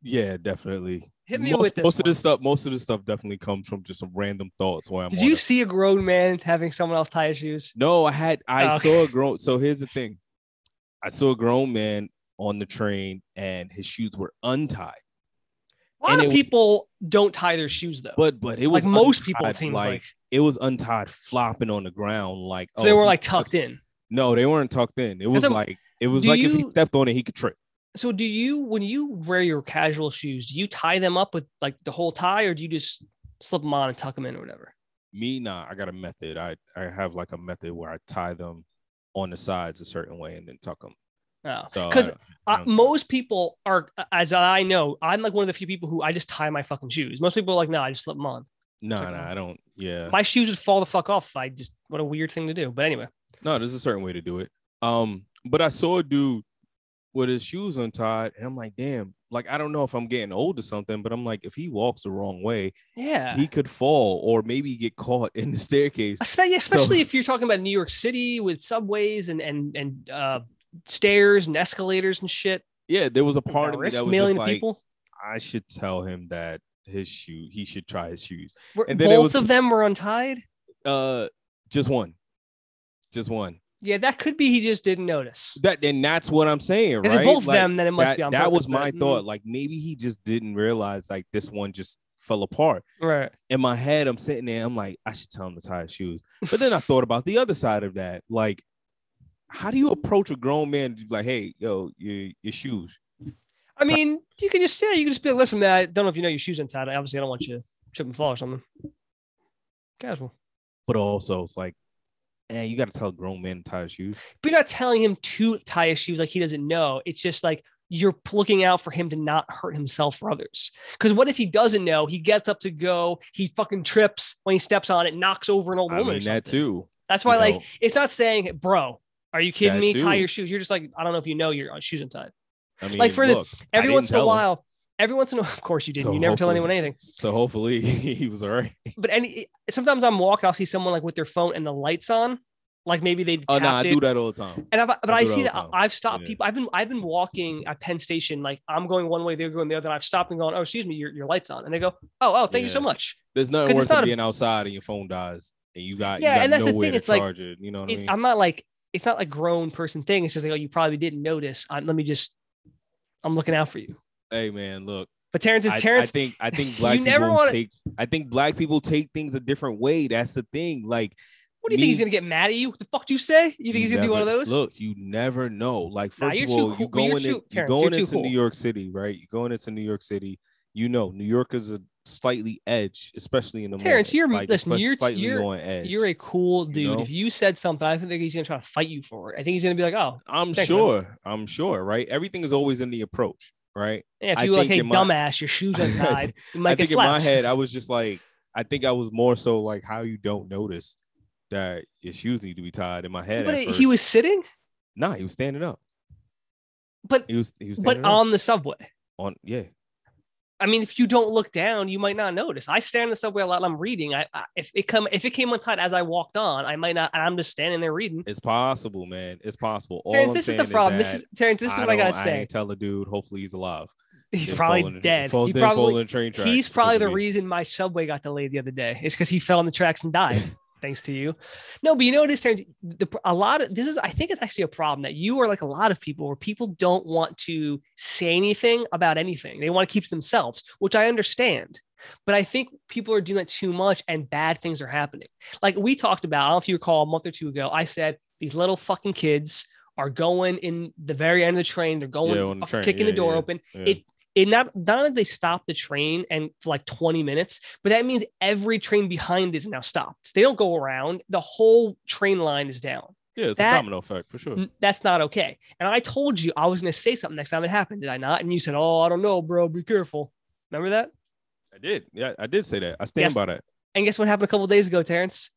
[SPEAKER 1] Yeah, definitely.
[SPEAKER 2] Hit me
[SPEAKER 1] most,
[SPEAKER 2] with this.
[SPEAKER 1] most of this stuff. Most of this stuff definitely comes from just some random thoughts. While I'm
[SPEAKER 2] Did you see a grown man having someone else tie his shoes?
[SPEAKER 1] No, I had. I
[SPEAKER 2] Oh,
[SPEAKER 1] saw a grown. So here's the thing. I saw a grown man on the train, and his shoes were untied.
[SPEAKER 2] A lot
[SPEAKER 1] And
[SPEAKER 2] of
[SPEAKER 1] it was-
[SPEAKER 2] people don't tie their shoes though.
[SPEAKER 1] But but it
[SPEAKER 2] like
[SPEAKER 1] was
[SPEAKER 2] most people, it seems like,
[SPEAKER 1] it was untied, flopping on the ground. Like
[SPEAKER 2] so they
[SPEAKER 1] oh,
[SPEAKER 2] were like
[SPEAKER 1] tucked-
[SPEAKER 2] in.
[SPEAKER 1] No, they weren't tucked in. It was
[SPEAKER 2] a-
[SPEAKER 1] like it was like if he stepped on it, he could trip.
[SPEAKER 2] So do you when you wear your casual shoes, do you tie them up with like the whole tie or do you just slip them on and tuck them in or whatever?
[SPEAKER 1] Me, nah, I got a method. I I have like a method where I tie them on the sides a certain way and then tuck them.
[SPEAKER 2] Oh.
[SPEAKER 1] So
[SPEAKER 2] Because
[SPEAKER 1] I
[SPEAKER 2] uh, most people are, as I know, I'm like one of the few people who I just tie my fucking shoes. Most people are like, no, I just slip them on.
[SPEAKER 1] no,
[SPEAKER 2] like,
[SPEAKER 1] no, I don't. Yeah,
[SPEAKER 2] My shoes would fall the fuck off. I just, what a weird thing to do. But anyway,
[SPEAKER 1] no, there's a certain way to do it. Um, but I saw a dude with his shoes untied, and I'm like, damn. Like I don't know if I'm getting old or something, but I'm like, if he walks the wrong way,
[SPEAKER 2] yeah.
[SPEAKER 1] he could fall or maybe get caught in the staircase.
[SPEAKER 2] Espe- Especially if you're talking about New York City with subways and and and uh, stairs and escalators and shit.
[SPEAKER 1] Yeah, there was a part of me that was just like,
[SPEAKER 2] people.
[SPEAKER 1] I should tell him that his shoe, he should try his shoes.
[SPEAKER 2] Were-
[SPEAKER 1] and then it
[SPEAKER 2] both
[SPEAKER 1] was-
[SPEAKER 2] of them were untied.
[SPEAKER 1] Uh, just one, just one.
[SPEAKER 2] Yeah, that could be he just didn't notice.
[SPEAKER 1] That and that's what I'm saying,
[SPEAKER 2] Is
[SPEAKER 1] right?
[SPEAKER 2] it both
[SPEAKER 1] Like,
[SPEAKER 2] them? Then it must
[SPEAKER 1] that,
[SPEAKER 2] be on
[SPEAKER 1] that was my
[SPEAKER 2] but-
[SPEAKER 1] thought. Like maybe he just didn't realize like this one just fell apart.
[SPEAKER 2] Mm, Right.
[SPEAKER 1] In my head, I'm sitting there. I'm like, I should tell him to tie his shoes. But then I thought about the other side of that. Like, how do you approach a grown man? Like, hey, yo, your your shoes.
[SPEAKER 2] I mean, you can just say you can just be like, listen, man. I don't know if you know your shoes untied. Obviously, I don't want you to trip and fall or something. Casual.
[SPEAKER 1] But also, it's like, eh, you got to tell a grown man to tie his shoes.
[SPEAKER 2] But you're not telling him to tie his shoes like he doesn't know. It's just like you're looking out for him to not hurt himself or others. Because what if he doesn't know? He gets up to go, he fucking trips when he steps on it, knocks over an old
[SPEAKER 1] I
[SPEAKER 2] woman.
[SPEAKER 1] mean that too.
[SPEAKER 2] That's why,
[SPEAKER 1] you
[SPEAKER 2] like,
[SPEAKER 1] know.
[SPEAKER 2] it's not saying, bro, are you kidding
[SPEAKER 1] That
[SPEAKER 2] me? Tie your shoes. You're just like, I don't know if you know your uh, shoes untied.
[SPEAKER 1] I mean,
[SPEAKER 2] Like, for this-
[SPEAKER 1] look, I
[SPEAKER 2] Every once in a
[SPEAKER 1] while, him.
[SPEAKER 2] Every once in a while, of course you didn't.
[SPEAKER 1] So
[SPEAKER 2] you never tell anyone anything.
[SPEAKER 1] So hopefully he was all right.
[SPEAKER 2] But any sometimes I'm walking, I'll see someone like with their phone and the lights on, like maybe they
[SPEAKER 1] Oh no, I do that all the time.
[SPEAKER 2] And I've, but
[SPEAKER 1] I
[SPEAKER 2] I, see that. I've stopped
[SPEAKER 1] Yeah.
[SPEAKER 2] people. I've been I've been walking at Penn Station, like I'm going one way, they're going the other. And I've stopped and gone, oh, excuse me, your, your lights on, and they go, oh, oh, thank you so much.
[SPEAKER 1] There's nothing worse
[SPEAKER 2] it's not
[SPEAKER 1] than
[SPEAKER 2] a-
[SPEAKER 1] being outside and your phone dies and you got
[SPEAKER 2] Yeah,
[SPEAKER 1] you got
[SPEAKER 2] and that's the thing, it's like-
[SPEAKER 1] it. You know what I mean.
[SPEAKER 2] I'm not like it's not like grown person thing. It's just like, oh, you probably didn't notice. i let me just, I'm looking out for you.
[SPEAKER 1] Hey man, look,
[SPEAKER 2] But Terrence is
[SPEAKER 1] I, I think I think
[SPEAKER 2] you
[SPEAKER 1] black
[SPEAKER 2] never
[SPEAKER 1] people
[SPEAKER 2] wanna-
[SPEAKER 1] take I think black people take things a different way. That's the thing. Like
[SPEAKER 2] What do you think he's gonna get mad at you? What the fuck do you say? You think he's gonna do one of those?
[SPEAKER 1] Look, you never know. Like first
[SPEAKER 2] you're
[SPEAKER 1] of all,
[SPEAKER 2] cool-
[SPEAKER 1] you going
[SPEAKER 2] too-
[SPEAKER 1] in,
[SPEAKER 2] Terrence,
[SPEAKER 1] going into
[SPEAKER 2] cool.
[SPEAKER 1] New York City, right? You're going into New York City. You know, New York is a slightly edge, especially in the
[SPEAKER 2] Terrence,
[SPEAKER 1] moment.
[SPEAKER 2] you're
[SPEAKER 1] like,
[SPEAKER 2] listen. You're
[SPEAKER 1] slightly
[SPEAKER 2] you're
[SPEAKER 1] on edge.
[SPEAKER 2] you're a cool
[SPEAKER 1] you
[SPEAKER 2] dude.
[SPEAKER 1] know?
[SPEAKER 2] If you said something, I think he's gonna try to fight you for it. I think he's gonna be like, oh,
[SPEAKER 1] I'm
[SPEAKER 2] Thanks, man.
[SPEAKER 1] sure. I'm sure. Right. Everything is always in the approach. Right.
[SPEAKER 2] yeah, if
[SPEAKER 1] I
[SPEAKER 2] you were like, hey,
[SPEAKER 1] my-
[SPEAKER 2] dumbass, your shoes untied, you might
[SPEAKER 1] I
[SPEAKER 2] get
[SPEAKER 1] think in my head, I was just like, I think I was more so like how you don't notice that your shoes need to be tied in my head.
[SPEAKER 2] but
[SPEAKER 1] at
[SPEAKER 2] it-
[SPEAKER 1] first.
[SPEAKER 2] he was sitting,
[SPEAKER 1] nah, he was standing up.
[SPEAKER 2] but
[SPEAKER 1] He was he was
[SPEAKER 2] but
[SPEAKER 1] up
[SPEAKER 2] on the subway.
[SPEAKER 1] on yeah.
[SPEAKER 2] I mean, if you don't look down, you might not notice. I stand in the subway a lot and I'm reading. I, I if it come if it came untied as I walked on, I might not. And I'm just standing there reading.
[SPEAKER 1] It's possible, man. It's possible. All
[SPEAKER 2] Terrence,
[SPEAKER 1] I'm
[SPEAKER 2] this is the problem. This is Terrence. This is what I gotta say.
[SPEAKER 1] ain't tell the dude. Hopefully he's alive.
[SPEAKER 2] He's probably dead.
[SPEAKER 1] fall-
[SPEAKER 2] he probably
[SPEAKER 1] train tracks
[SPEAKER 2] he's probably the reason my subway got delayed the other day. It's because he fell on the tracks and died. thanks to you. No, but you notice Terrence, the a lot of this is I think it's actually a problem that you are like a lot of people where people don't want to say anything about anything. They want to keep to themselves, which I understand. But I think people are doing that too much and bad things are happening. Like we talked about, I don't know if you recall a month or two ago, I said these little fucking kids are going in the very end of the train. They're going
[SPEAKER 1] Yeah, the train.
[SPEAKER 2] kicking
[SPEAKER 1] Yeah,
[SPEAKER 2] the door
[SPEAKER 1] yeah,
[SPEAKER 2] open. It it not not only they stop the train and for like 20 minutes, but that means every train behind is now stopped. They don't go around. The whole train line is down.
[SPEAKER 1] Yeah, it's
[SPEAKER 2] that-
[SPEAKER 1] a domino effect for sure.
[SPEAKER 2] That's not okay. And I told you I was going to say something next time it happened, did I not? And you said, "Oh, I don't know, bro. Be careful." Remember that?
[SPEAKER 1] I did. Yeah, I did say that. I stand
[SPEAKER 2] Yes.
[SPEAKER 1] by that.
[SPEAKER 2] And guess what happened a couple days ago, Terrence?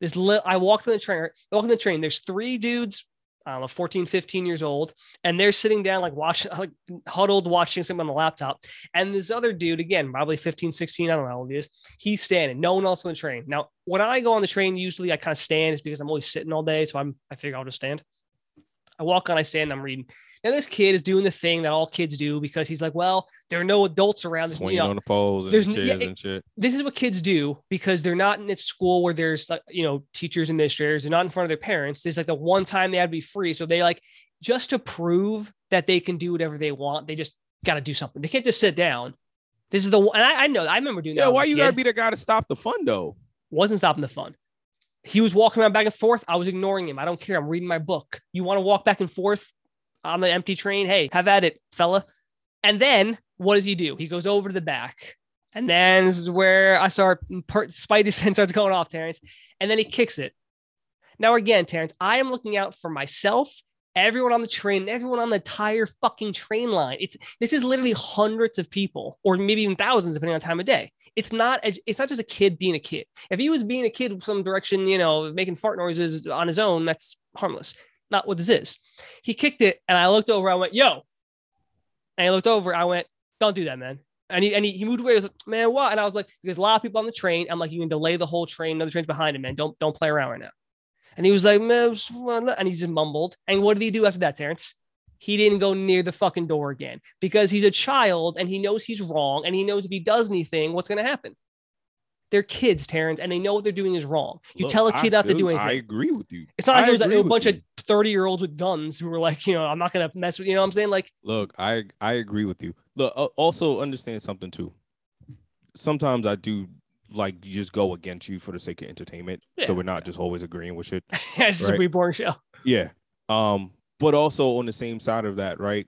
[SPEAKER 2] This li- I walked in the train. I walked in the train. There's three dudes, I don't know, 14, 15 years old, and they're sitting down, like watching, like huddled, watching something on the laptop. And this other dude, again, probably 15, 16, I don't know how old he is. He's standing. No one else on the train. Now, when I go on the train, usually I kind of stand, is because I'm always sitting all day. So I'm, I figure I'll just stand. I walk on, I stand, I'm reading. Now this kid is doing the thing that all kids do because he's like, well, there are no adults around. You
[SPEAKER 1] Swinging
[SPEAKER 2] know,
[SPEAKER 1] on the poles and
[SPEAKER 2] there's n- yeah,
[SPEAKER 1] and shit.
[SPEAKER 2] this is what kids do because they're not in a school where there's like you know teachers administrators they're not in front of their parents. There's like the one time they have to be free. So they like just to prove that they can do whatever they want they just got to do something. They can't just sit down. This is the one and I, I know i remember doing that
[SPEAKER 1] Yeah, why you gotta be the guy to stop the fun though?
[SPEAKER 2] wasn't stopping the fun. He was walking around back and forth. I was ignoring him. I don't care. I'm reading my book. You want to walk back and forth on the empty train hey have at it fella. And then what does he do? He goes over to the back. And then this is where i start spidey sense starts going off terrence. And then he kicks it. Now again terrence i am looking out for myself everyone on the train everyone on the entire fucking train line. It's this is literally hundreds of people or maybe even thousands depending on time of day. It's not a- it's not just a kid being a kid. If he was being a kid some direction you know making fart noises on his own that's harmless not what this is he kicked it and i looked over i went yo and I looked over i went don't do that man and he, and he, he moved away. He was like, man, what? And I was like, there's a lot of people on the train. I'm like, you can delay the whole train. Another train's behind him, man. Don't don't play around right now. And he was like, man, and he just mumbled. And what did he do after that, Terrence? He didn't go near the fucking door again because he's a child and he knows he's wrong and he knows if he does anything, what's going to happen. They're kids, Terrence, and they know what they're doing is wrong. You
[SPEAKER 1] Look,
[SPEAKER 2] tell a kid not to do anything.
[SPEAKER 1] I agree with you.
[SPEAKER 2] it's not like
[SPEAKER 1] I
[SPEAKER 2] there was a, a bunch
[SPEAKER 1] you.
[SPEAKER 2] of 30 year olds with guns who were like, you know, I'm not going to mess with, you know what I'm saying? Like,
[SPEAKER 1] Look, I I agree with you. Look, uh, also understand something too. Sometimes I do like just go against you for the sake of entertainment,
[SPEAKER 2] Yeah.
[SPEAKER 1] so we're not just always agreeing with shit.
[SPEAKER 2] it's just a
[SPEAKER 1] Right.
[SPEAKER 2] pretty boring show.
[SPEAKER 1] Yeah. Um, but also on the same side of that, right?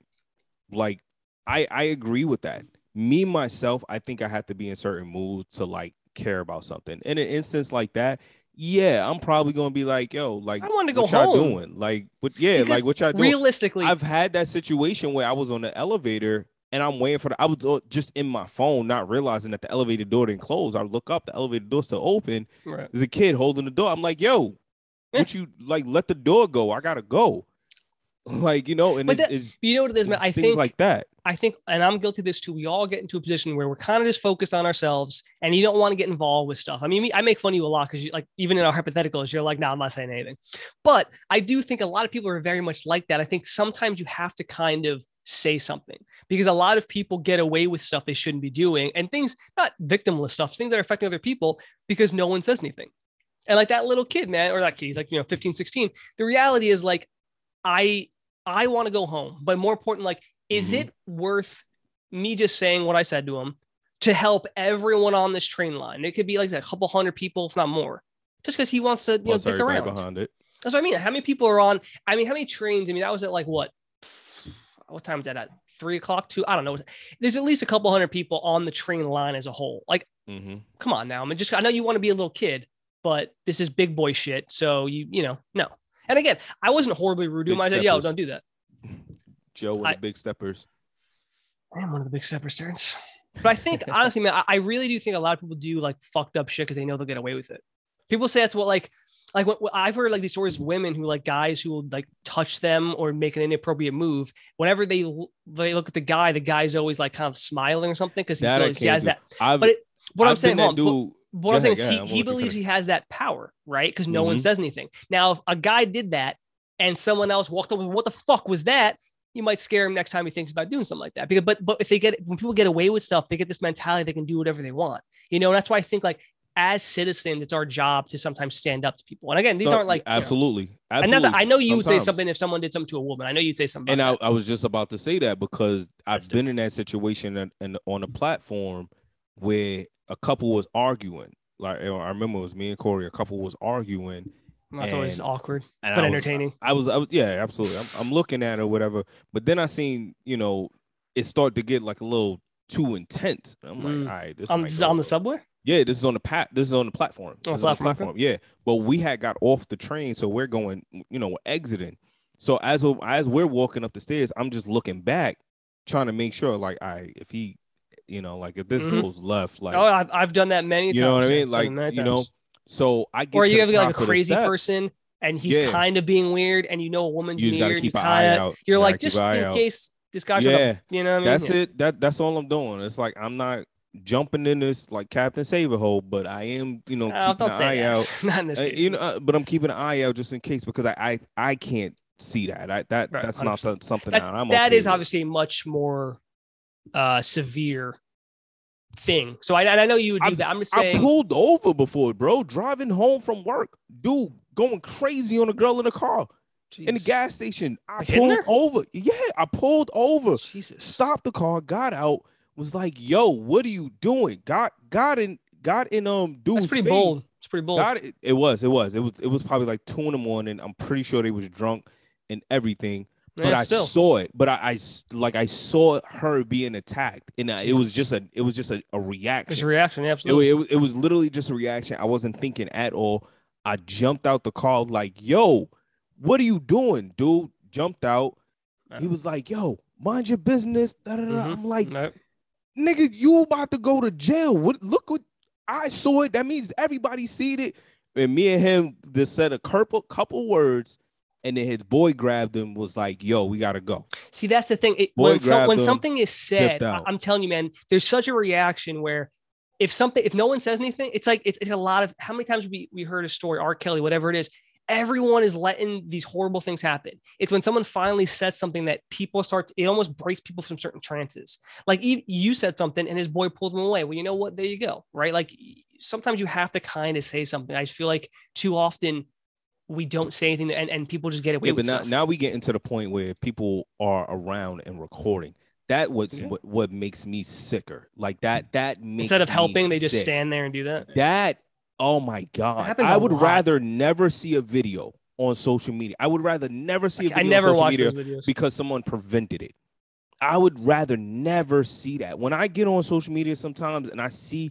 [SPEAKER 1] Like, I I agree with that. Me myself, I think I have to be in certain moods to like care about something. In an instance like that, yeah, I'm probably gonna be like, yo, like,
[SPEAKER 2] I wanna go
[SPEAKER 1] what y'all
[SPEAKER 2] home.
[SPEAKER 1] doing? Like, but yeah,
[SPEAKER 2] Because
[SPEAKER 1] like what y'all doing?
[SPEAKER 2] Realistically,
[SPEAKER 1] I've had that situation where I was on the elevator and I'm waiting for the. I was just in my phone, not realizing that the elevator door didn't close. I look up, the elevator door still open.
[SPEAKER 2] right.
[SPEAKER 1] There's a kid holding the door. I'm like, yo, what you like? Let the door go. I gotta go. Like you know, and
[SPEAKER 2] But
[SPEAKER 1] it's,
[SPEAKER 2] that-
[SPEAKER 1] it's,
[SPEAKER 2] you know what it is, man? I
[SPEAKER 1] things
[SPEAKER 2] think
[SPEAKER 1] like that.
[SPEAKER 2] I think, and I'm guilty of this too. We all get into a position where we're kind of just focused on ourselves, and you don't want to get involved with stuff. I mean, I make fun of you a lot because you like, even in our hypotheticals, you're like, "No, I'm not saying anything." But I do think a lot of people are very much like that. I think sometimes you have to kind of say something because a lot of people get away with stuff they shouldn't be doing, and things not victimless stuff, things that are affecting other people because no one says anything. And like that little kid, man, or that kid, he's like, you know, 15, 16. The reality is like, I I want to go home, but more important, like, is
[SPEAKER 1] Mhm.
[SPEAKER 2] it worth me just saying what I said to him to help everyone on this train line? It could be like a couple hundred people, if not more. just because he wants to you
[SPEAKER 1] Plus
[SPEAKER 2] know dick around.
[SPEAKER 1] behind it.
[SPEAKER 2] That's what I mean. How many people are on? I mean, how many trains? I mean, that was at like what? What time was that at? Three o'clock, two? I don't know. There's at least a couple hundred people on the train line as a whole. Like,
[SPEAKER 1] hmm
[SPEAKER 2] come on now. I mean, just I know you want to be a little kid, but this is big boy shit. So you, you know, no. And again, I wasn't horribly rude to him. I said, "Yo, don't do that."
[SPEAKER 1] Joe and
[SPEAKER 2] I-
[SPEAKER 1] the big steppers.
[SPEAKER 2] I am one of the big steppers, Terrence. But I think honestly, man, I, I really do think a lot of people do like fucked up shit because they know they'll get away with it. People say that's what like like what, what I've heard like these stories of women who like guys who will like touch them or make an inappropriate move. Whenever they they look at the guy, the guy's always like kind of smiling or something because he
[SPEAKER 1] That
[SPEAKER 2] feels he has
[SPEAKER 1] do.
[SPEAKER 2] that.
[SPEAKER 1] I've,
[SPEAKER 2] But it, what I'm
[SPEAKER 1] I've
[SPEAKER 2] saying,
[SPEAKER 1] been
[SPEAKER 2] hold
[SPEAKER 1] that
[SPEAKER 2] on, but-
[SPEAKER 1] dude.
[SPEAKER 2] what I'm
[SPEAKER 1] Go
[SPEAKER 2] saying
[SPEAKER 1] ahead,
[SPEAKER 2] is
[SPEAKER 1] go
[SPEAKER 2] he, he
[SPEAKER 1] gonna let you
[SPEAKER 2] believes he has that power, right? Because no one
[SPEAKER 1] Mhm.
[SPEAKER 2] says anything. Now, if a guy did that and someone else walked up with what the fuck was that? You might scare him next time he thinks about doing something like that. Because but but if they get when people get away with stuff, they get this mentality they can do whatever they want. You know, and that's why I think like as citizens, it's our job to sometimes stand up to people. And again, these
[SPEAKER 1] So-
[SPEAKER 2] aren't like you know,
[SPEAKER 1] absolutely.
[SPEAKER 2] I know you would say something if someone did something to a woman. I know you'd say something.
[SPEAKER 1] and I, I was just about to say that because I've
[SPEAKER 2] That's
[SPEAKER 1] been in that situation and, and on a platform where a couple was arguing. Like I remember it was me and Corey. A couple was arguing,
[SPEAKER 2] that. that's always awkward
[SPEAKER 1] and
[SPEAKER 2] but
[SPEAKER 1] I was-
[SPEAKER 2] entertaining.
[SPEAKER 1] I was, I was, yeah, absolutely. I'm, I'm looking at it, or whatever. But then I seen, you know, it start to get like a little too intense. I'm like,
[SPEAKER 2] Mm.
[SPEAKER 1] all right, this
[SPEAKER 2] on, this is on the subway.
[SPEAKER 1] Yeah, this is on the pat. This is on the platform.
[SPEAKER 2] On
[SPEAKER 1] This is
[SPEAKER 2] platform.
[SPEAKER 1] Yeah, but we had got off the train, so we're going. You know, exiting. So as as we're walking up the stairs, I'm just looking back, trying to make sure, like, I if he, you know, like if this
[SPEAKER 2] Mhm.
[SPEAKER 1] goes left, like,
[SPEAKER 2] oh, I've, I've done that many times.
[SPEAKER 1] you know what I mean? Like, you know,
[SPEAKER 2] times.
[SPEAKER 1] So I get
[SPEAKER 2] or you have like a crazy person and he's
[SPEAKER 1] Yeah.
[SPEAKER 2] kind of being weird and you know a woman's
[SPEAKER 1] You
[SPEAKER 2] weird
[SPEAKER 1] keep
[SPEAKER 2] you
[SPEAKER 1] an eye
[SPEAKER 2] kind of
[SPEAKER 1] out.
[SPEAKER 2] you're
[SPEAKER 1] You
[SPEAKER 2] like just in
[SPEAKER 1] out.
[SPEAKER 2] case this guy shows
[SPEAKER 1] Yeah,
[SPEAKER 2] you know what I mean
[SPEAKER 1] That's
[SPEAKER 2] Yeah.
[SPEAKER 1] it. That that's all I'm doing. It's like I'm not jumping in this like Captain Save hole, but I am, you know,
[SPEAKER 2] Oh,
[SPEAKER 1] keeping an eye
[SPEAKER 2] that.
[SPEAKER 1] out.
[SPEAKER 2] not in this
[SPEAKER 1] Uh, you know, uh, but I'm keeping an eye out just in case because I I, I can't see that. I, that
[SPEAKER 2] Right,
[SPEAKER 1] that's not
[SPEAKER 2] 100%.
[SPEAKER 1] the, something
[SPEAKER 2] that,
[SPEAKER 1] that I'm.
[SPEAKER 2] that
[SPEAKER 1] okay
[SPEAKER 2] is obviously much more uh severe thing so I, I know you would do
[SPEAKER 1] I've-
[SPEAKER 2] that I'm just
[SPEAKER 1] I
[SPEAKER 2] saying
[SPEAKER 1] pulled over before, bro. Driving home from work, dude, going crazy on a girl in the car in the gas station. I
[SPEAKER 2] Like
[SPEAKER 1] pulled
[SPEAKER 2] her?
[SPEAKER 1] over. Yeah, I pulled over.
[SPEAKER 2] Jesus
[SPEAKER 1] stopped the car, got out, was like, "Yo, what are you doing?" Got got in got in um dude's
[SPEAKER 2] that's pretty
[SPEAKER 1] face.
[SPEAKER 2] bold it's pretty bold
[SPEAKER 1] Got it. It was. It was. It was. It was probably like two in the morning. I'm pretty sure they was drunk and everything. But
[SPEAKER 2] Yeah,
[SPEAKER 1] I
[SPEAKER 2] still
[SPEAKER 1] saw it. But I, like I saw her being attacked, and I, it was just a it was just a, a
[SPEAKER 2] there's a
[SPEAKER 1] reaction.
[SPEAKER 2] reaction
[SPEAKER 1] It,
[SPEAKER 2] absolutely
[SPEAKER 1] it, was- it was literally just a reaction. I wasn't thinking at all. I jumped out the car like, "Yo, what are you doing, dude?" Jumped out. He was like, "Yo, mind your business." Da, da, da.
[SPEAKER 2] Mhm.
[SPEAKER 1] I'm like,
[SPEAKER 2] Nope.
[SPEAKER 1] nigga, you about to go to jail. What look what I saw it. That means everybody seen it. And me and him just said a couple couple words, and then his boy grabbed him, was like, yo, we gotta go.
[SPEAKER 2] See, that's the thing. It,
[SPEAKER 1] Boy
[SPEAKER 2] when, so, when
[SPEAKER 1] him,
[SPEAKER 2] something is said, I-. I'm telling you, man, there's such a reaction where if something, if no one says anything, it's like it's, it's a lot of how many times we we heard a story, R. Kelly, whatever it is. Everyone is letting these horrible things happen. It's when someone finally says something that people start. It almost breaks people from certain trances. Like you, you said something, and his boy pulled him away. Well, you know what? There you go. Right? Like sometimes you have to kind of say something. I just feel like too often we don't say anything, and, and people just get away
[SPEAKER 1] Yeah, but
[SPEAKER 2] with
[SPEAKER 1] now,
[SPEAKER 2] stuff.
[SPEAKER 1] now we get into the point where people are around and recording. That was
[SPEAKER 2] Yeah.
[SPEAKER 1] what, what makes me sicker. Like that, that makes
[SPEAKER 2] Instead of
[SPEAKER 1] me
[SPEAKER 2] helping, they just
[SPEAKER 1] sick.
[SPEAKER 2] stand there and do that.
[SPEAKER 1] That, oh my God. i would
[SPEAKER 2] lot.
[SPEAKER 1] rather never see a video on social media. I would rather never see a
[SPEAKER 2] I
[SPEAKER 1] video
[SPEAKER 2] never
[SPEAKER 1] on social media
[SPEAKER 2] videos.
[SPEAKER 1] because someone prevented it. I would rather never see that. When I get on social media sometimes and I see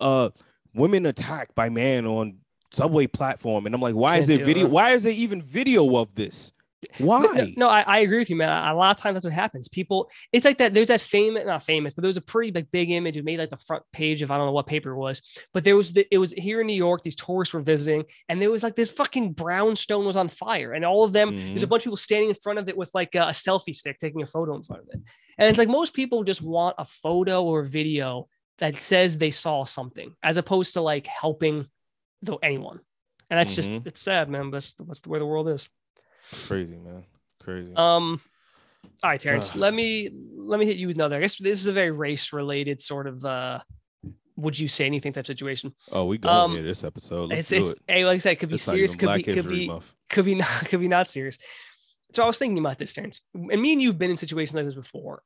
[SPEAKER 1] uh women attacked by man on subway platform and I'm like, why is there
[SPEAKER 2] it,
[SPEAKER 1] video? Why is there even video of this? Why?
[SPEAKER 2] No, no, I, I agree with you, man. A lot of times that's what happens. People, it's like that. There's that famous, not famous, but there was a pretty like big image. It made like the front page of I don't know what paper it was, but there was the, it was here in New York. These tourists were visiting, and there was like this fucking brownstone was on fire, and all of them. There's a
[SPEAKER 1] Mhm.
[SPEAKER 2] bunch of people standing in front of it with like a, a selfie stick, taking a photo in front of it. And it's like most people just want a photo or a video that says they saw something, as opposed to like helping the anyone. And that's just
[SPEAKER 1] Mhm.
[SPEAKER 2] it's sad, man. But that's, that's the way the world is.
[SPEAKER 1] Crazy, man. Crazy.
[SPEAKER 2] Um, all right, Terrence. Let me let me hit you with another. I guess this is a very race related sort of. uh Would you say anything type situation?
[SPEAKER 1] oh, we go
[SPEAKER 2] um,
[SPEAKER 1] here this episode. Let's
[SPEAKER 2] it's
[SPEAKER 1] do
[SPEAKER 2] it's
[SPEAKER 1] it.
[SPEAKER 2] hey, like I said, it could be
[SPEAKER 1] It's
[SPEAKER 2] serious, could be could be
[SPEAKER 1] Month.
[SPEAKER 2] could be not could be not serious. So I was thinking about this, Terrence, and me and you've been in situations like this before.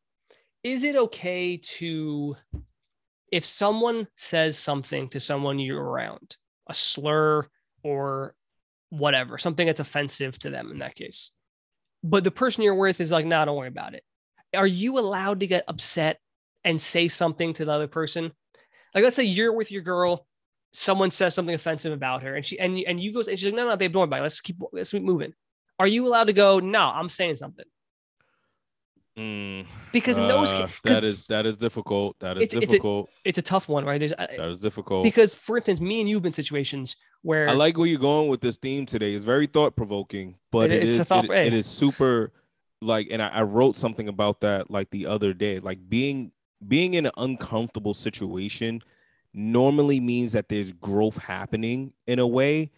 [SPEAKER 2] Is it okay to, if someone says something to someone you're around, a slur, or whatever, something that's offensive to them in that case. But the person you're with is like, nah, don't worry about it. Are you allowed to get upset and say something to the other person? Like, let's say you're with your girl, someone says something offensive about her, and she and and you goes and she's like, no, no, babe, don't worry about it. Let's keep let's keep moving. Are you allowed to go? No, I'm saying something.
[SPEAKER 1] Mm,
[SPEAKER 2] Because in those
[SPEAKER 1] uh, that is that is difficult. That is
[SPEAKER 2] It's- it's a-
[SPEAKER 1] difficult.
[SPEAKER 2] it's a tough one, right? There's
[SPEAKER 1] that is difficult.
[SPEAKER 2] because, for instance, me and you've been situations where
[SPEAKER 1] I like where you're going with this theme today. It's very thought provoking, but
[SPEAKER 2] It-
[SPEAKER 1] it
[SPEAKER 2] it's
[SPEAKER 1] is
[SPEAKER 2] a thought-
[SPEAKER 1] it-
[SPEAKER 2] hey.
[SPEAKER 1] it is super like, and I, I wrote something about that like the other day. Like being being in an uncomfortable situation normally means that there's growth happening in a way,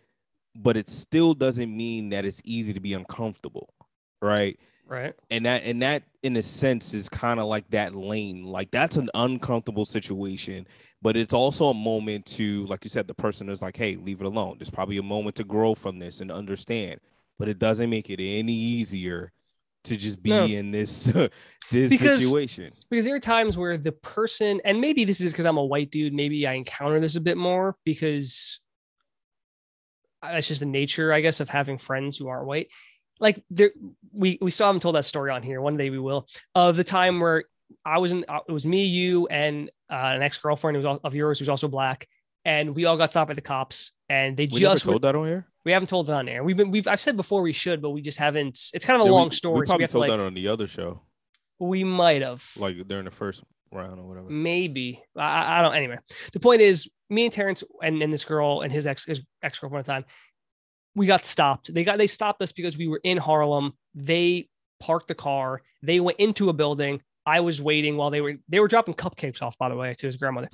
[SPEAKER 1] but it still doesn't mean that it's easy to be uncomfortable, right?
[SPEAKER 2] Right,
[SPEAKER 1] and that and that in a sense is kind of like that lane like that's an uncomfortable situation but it's also a moment to like you said the person is like hey leave it alone there's probably a moment to grow from this and understand but it doesn't make it any easier to just be
[SPEAKER 2] No.
[SPEAKER 1] in this this
[SPEAKER 2] Because-
[SPEAKER 1] situation
[SPEAKER 2] because there are times where the person, and maybe this is because I'm a white dude, maybe I encounter this a bit more because uh, that's just the nature, I guess, of having friends who aren't white. Like there, we we still haven't told that story on here. One day we will. Of the time where I was in, uh, it was me, you, and uh, an ex girlfriend was of yours who's also black, and we all got stopped by the cops, and they
[SPEAKER 1] we
[SPEAKER 2] just were-
[SPEAKER 1] told that on here
[SPEAKER 2] we haven't told it on air. We've been we've I've said before we should, but we just haven't. It's kind of a
[SPEAKER 1] Yeah, we-
[SPEAKER 2] long story.
[SPEAKER 1] we
[SPEAKER 2] so we
[SPEAKER 1] probably
[SPEAKER 2] to,
[SPEAKER 1] told
[SPEAKER 2] like-
[SPEAKER 1] that on the other show
[SPEAKER 2] we might have.
[SPEAKER 1] like during the first round or whatever
[SPEAKER 2] Maybe I- I, I don't. Anyway, the point is, me and Terrence and, and this girl and his ex his ex girlfriend at the time, we got stopped. They got they stopped us because we were in Harlem. They parked the car. They went into a building. I was waiting while they were they were dropping cupcakes off. By the way, to his grandmother.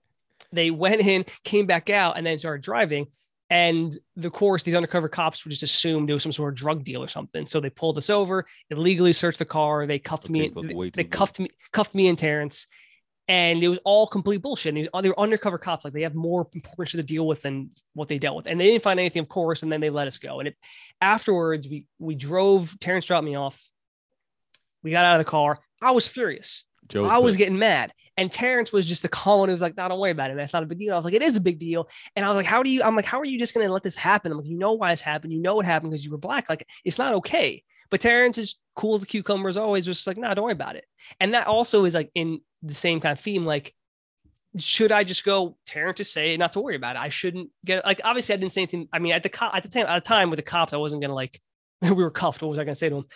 [SPEAKER 2] they went in, came back out, and then started driving. And the course, these undercover cops would just assumed it was some sort of drug deal or something. So they pulled us over, illegally searched the car. They cuffed me.
[SPEAKER 1] Cupcakes look way
[SPEAKER 2] They cuffed me, cuffed me and Terrence, and it was all complete bullshit. And these uh, they were undercover cops, like they have more important shit to deal with than what they dealt with, and they didn't find anything, of course. And then they let us go. And it afterwards, we we drove. Terrence dropped me off. We got out of the car. I was furious.
[SPEAKER 1] Joe's
[SPEAKER 2] I was
[SPEAKER 1] pissed.
[SPEAKER 2] getting mad. And Terrence was just the calm one who was like, no, don't worry about it, man. It's not a big deal. I was like, it is a big deal. And I was like, how do you, I'm like, how are you just going to let this happen? I'm like, you know why it's happened. You know it happened because you were black. Like, it's not okay. But Terrence is cool as a cucumber as always, just like, nah, don't worry about it. And that also is like in the same kind of theme. Like, should I just go, Tarrant to say not to worry about it? I shouldn't get like obviously I didn't say anything. I mean, at the co- at the time at the time with the cops, I wasn't gonna like we were cuffed. What was I gonna say to them?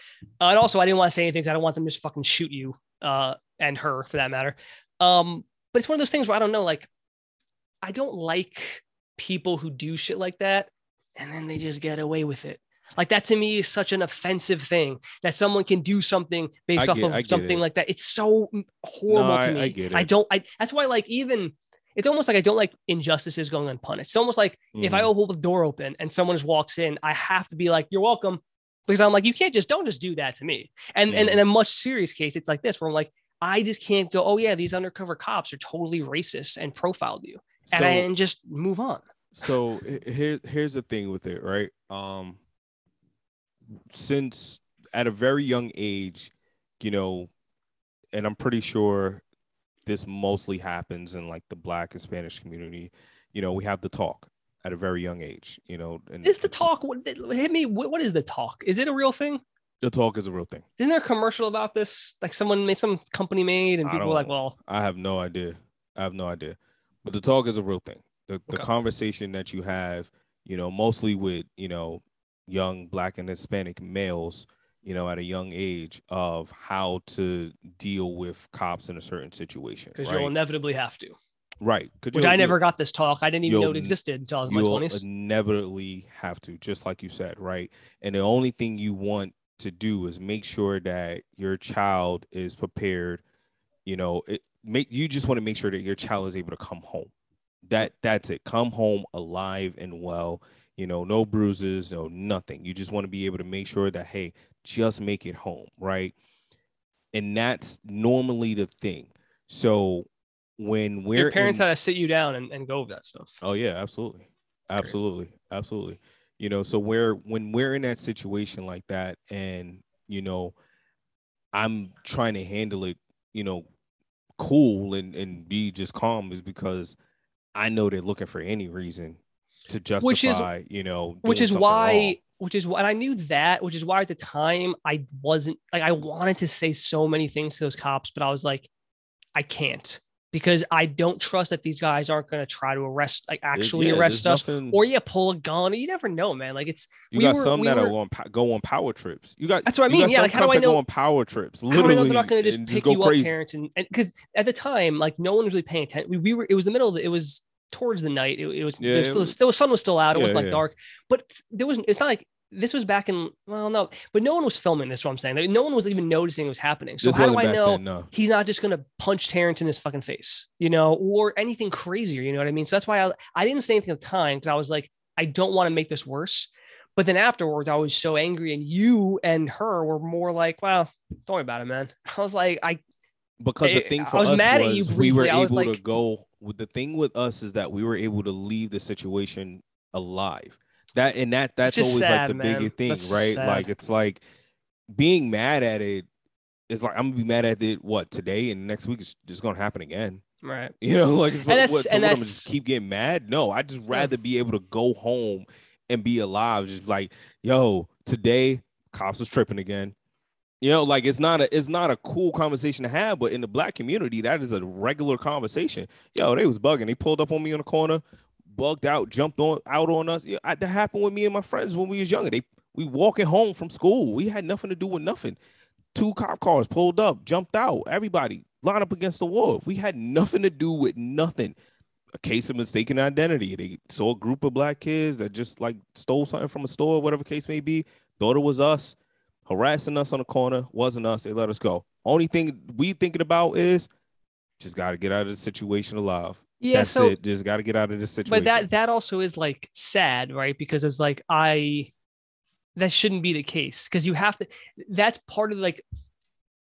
[SPEAKER 2] Uh, and also I didn't want to say anything because I don't want them to just fucking shoot you uh and her for that matter. Um, but it's one of those things where I don't know, like I don't like people who do shit like that and then they just get away with it. Like that to me is such an offensive thing that someone can do something based
[SPEAKER 1] I
[SPEAKER 2] off of something
[SPEAKER 1] it.
[SPEAKER 2] like that. It's so horrible
[SPEAKER 1] No,
[SPEAKER 2] to
[SPEAKER 1] I-
[SPEAKER 2] me.
[SPEAKER 1] I get
[SPEAKER 2] I don't. I that's why like even it's almost like I don't like injustices going unpunished. It's almost like if I hold the door open and someone just walks in, I have to be like, "You're welcome," because I'm like, you can't just don't just do that to me. And and
[SPEAKER 1] Mhm.
[SPEAKER 2] in a much serious case, it's like this where I'm like, I just can't go. Oh yeah, these undercover cops are totally racist and profiled you, and, I, and just move on.
[SPEAKER 1] so he- here here's the thing with it right um since at a very young age you know and i'm pretty sure this mostly happens in like the black and spanish community you know we have the talk at a very young age you know and
[SPEAKER 2] Is the talk? What, hit me. What, what is the talk? Is it a real thing?
[SPEAKER 1] the talk is a real thing
[SPEAKER 2] Isn't there a commercial about this? Like someone made some company made, and people were like, "Well,
[SPEAKER 1] I have no idea. I have no idea. But the talk is a real thing. The the conversation that you have, you know, mostly with, you know, young black and Hispanic males, you know, at a young age of how to deal with cops in a certain situation.
[SPEAKER 2] because
[SPEAKER 1] Right.
[SPEAKER 2] you'll inevitably have to."
[SPEAKER 1] right.
[SPEAKER 2] Which I never got this talk. I didn't even know it existed until I was in my
[SPEAKER 1] You'll
[SPEAKER 2] twenties.
[SPEAKER 1] inevitably have to, just like you said, right? And the only thing you want to do is make sure that your child is prepared. You know, it make you just want to make sure that your child is able to come home. That that's it. Come home alive and well. You know, no bruises, no nothing. You just want to be able to make sure that hey, just make it home, right? And that's normally the thing. So when we're
[SPEAKER 2] Your parents
[SPEAKER 1] in-
[SPEAKER 2] had to sit you down and, and go over that stuff.
[SPEAKER 1] Oh yeah, absolutely. Absolutely. Absolutely. You know, so we're when we're in that situation like that and you know, I'm trying to handle it, you know, cool and and be just calm is because I know they're looking for any reason to justify,
[SPEAKER 2] Which is-
[SPEAKER 1] you know,
[SPEAKER 2] which is why
[SPEAKER 1] wrong.
[SPEAKER 2] which is why and i knew that which is why at the time i wasn't like i wanted to say so many things to those cops but i was like i can't because i don't trust that these guys aren't going to try to arrest like actually
[SPEAKER 1] yeah,
[SPEAKER 2] arrest us
[SPEAKER 1] nothing-
[SPEAKER 2] or yeah pull a gun you never know man like it's
[SPEAKER 1] you
[SPEAKER 2] we
[SPEAKER 1] got
[SPEAKER 2] were-
[SPEAKER 1] some
[SPEAKER 2] we
[SPEAKER 1] that
[SPEAKER 2] were-
[SPEAKER 1] are on go on power trips. You got
[SPEAKER 2] That's what I mean. Yeah, like, how do I know-
[SPEAKER 1] on power trips?
[SPEAKER 2] how do I
[SPEAKER 1] Literally,
[SPEAKER 2] know they're not going to just pick
[SPEAKER 1] go
[SPEAKER 2] you
[SPEAKER 1] crazy.
[SPEAKER 2] up, Terrence? And because at the time, like no one was really paying attention. We, we were. It was the middle of the. It was towards the night. It, it was.
[SPEAKER 1] Yeah,
[SPEAKER 2] was
[SPEAKER 1] it
[SPEAKER 2] still,
[SPEAKER 1] was-
[SPEAKER 2] the sun was still out. It
[SPEAKER 1] Yeah,
[SPEAKER 2] wasn't like
[SPEAKER 1] yeah.
[SPEAKER 2] dark, but there was. It's not like this was back in. Well, no, but no one was filming this. What I'm saying. Like, no one was even noticing it was happening. So
[SPEAKER 1] This
[SPEAKER 2] how do I know?
[SPEAKER 1] then, no.
[SPEAKER 2] he's not just gonna punch Terrence in his fucking face, you know, or anything crazier, you know what I mean? So that's why I, I didn't say anything at the time because I was like, I don't want to make this worse. But then afterwards, I was so angry, and you and her were more like, "Well, don't worry about it, man." I was like, "I
[SPEAKER 1] because the
[SPEAKER 2] I-
[SPEAKER 1] thing
[SPEAKER 2] I
[SPEAKER 1] for
[SPEAKER 2] was
[SPEAKER 1] us
[SPEAKER 2] mad at
[SPEAKER 1] was
[SPEAKER 2] you
[SPEAKER 1] we were.
[SPEAKER 2] I was
[SPEAKER 1] able to go the thing with us is that we were able to leave the situation alive. That and that that's always
[SPEAKER 2] sad,
[SPEAKER 1] like the
[SPEAKER 2] man.
[SPEAKER 1] bigger thing
[SPEAKER 2] That's
[SPEAKER 1] right?
[SPEAKER 2] sad.
[SPEAKER 1] like it's like being mad at it is like i'm gonna be mad at it what today and next week is just gonna happen again.
[SPEAKER 2] Right."
[SPEAKER 1] you know like it's
[SPEAKER 2] And
[SPEAKER 1] what, what, so what, I'm just keep getting mad? No i just rather be able to go home and be alive. Just like yo today cops was tripping again you know, like it's not a it's not a cool conversation to have, but in the black community, that is a regular conversation. Yo, they was bugging. They pulled up on me in the corner, bugged out, jumped on out on us. Yeah, that happened with me and my friends when we was younger. They we walking home from school. We had nothing to do with nothing. Two cop cars pulled up, jumped out. Everybody lined up against the wall. We had nothing to do with nothing. A case of mistaken identity. They saw a group of black kids that just like stole something from a store, whatever case may be. Thought it was us harassing us on the corner. Wasn't us. They let us go. Only thing we thinking about is just got to get out of the situation alive.
[SPEAKER 2] Yeah.
[SPEAKER 1] That's
[SPEAKER 2] so,
[SPEAKER 1] it. Just got to get out of this situation.
[SPEAKER 2] but that that also is like sad, right? Because it's like I that shouldn't be the case because you have to. That's part of like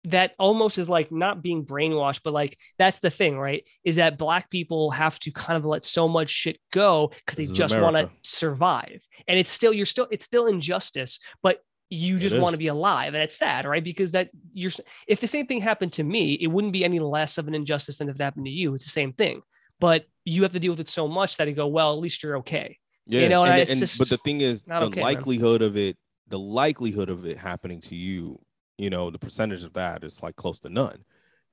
[SPEAKER 2] that almost is like not being brainwashed, but like that's the thing, right? Is that black people have to kind of let so much shit go because they just want to survive, and it's still you're still it's still injustice, but you just want to be alive, and it's sad, right? Because that you're if the same thing happened to me, it wouldn't be any less of an injustice than if it happened to you. It's the same thing, but you have to deal with it so much that you go, well, at least you're okay.
[SPEAKER 1] yeah.
[SPEAKER 2] you know, and
[SPEAKER 1] and,
[SPEAKER 2] it's
[SPEAKER 1] and-
[SPEAKER 2] just
[SPEAKER 1] but the thing is,
[SPEAKER 2] not
[SPEAKER 1] the
[SPEAKER 2] okay, man.
[SPEAKER 1] likelihood of it, the likelihood of it happening to you, you know, the percentage of that is like close to none.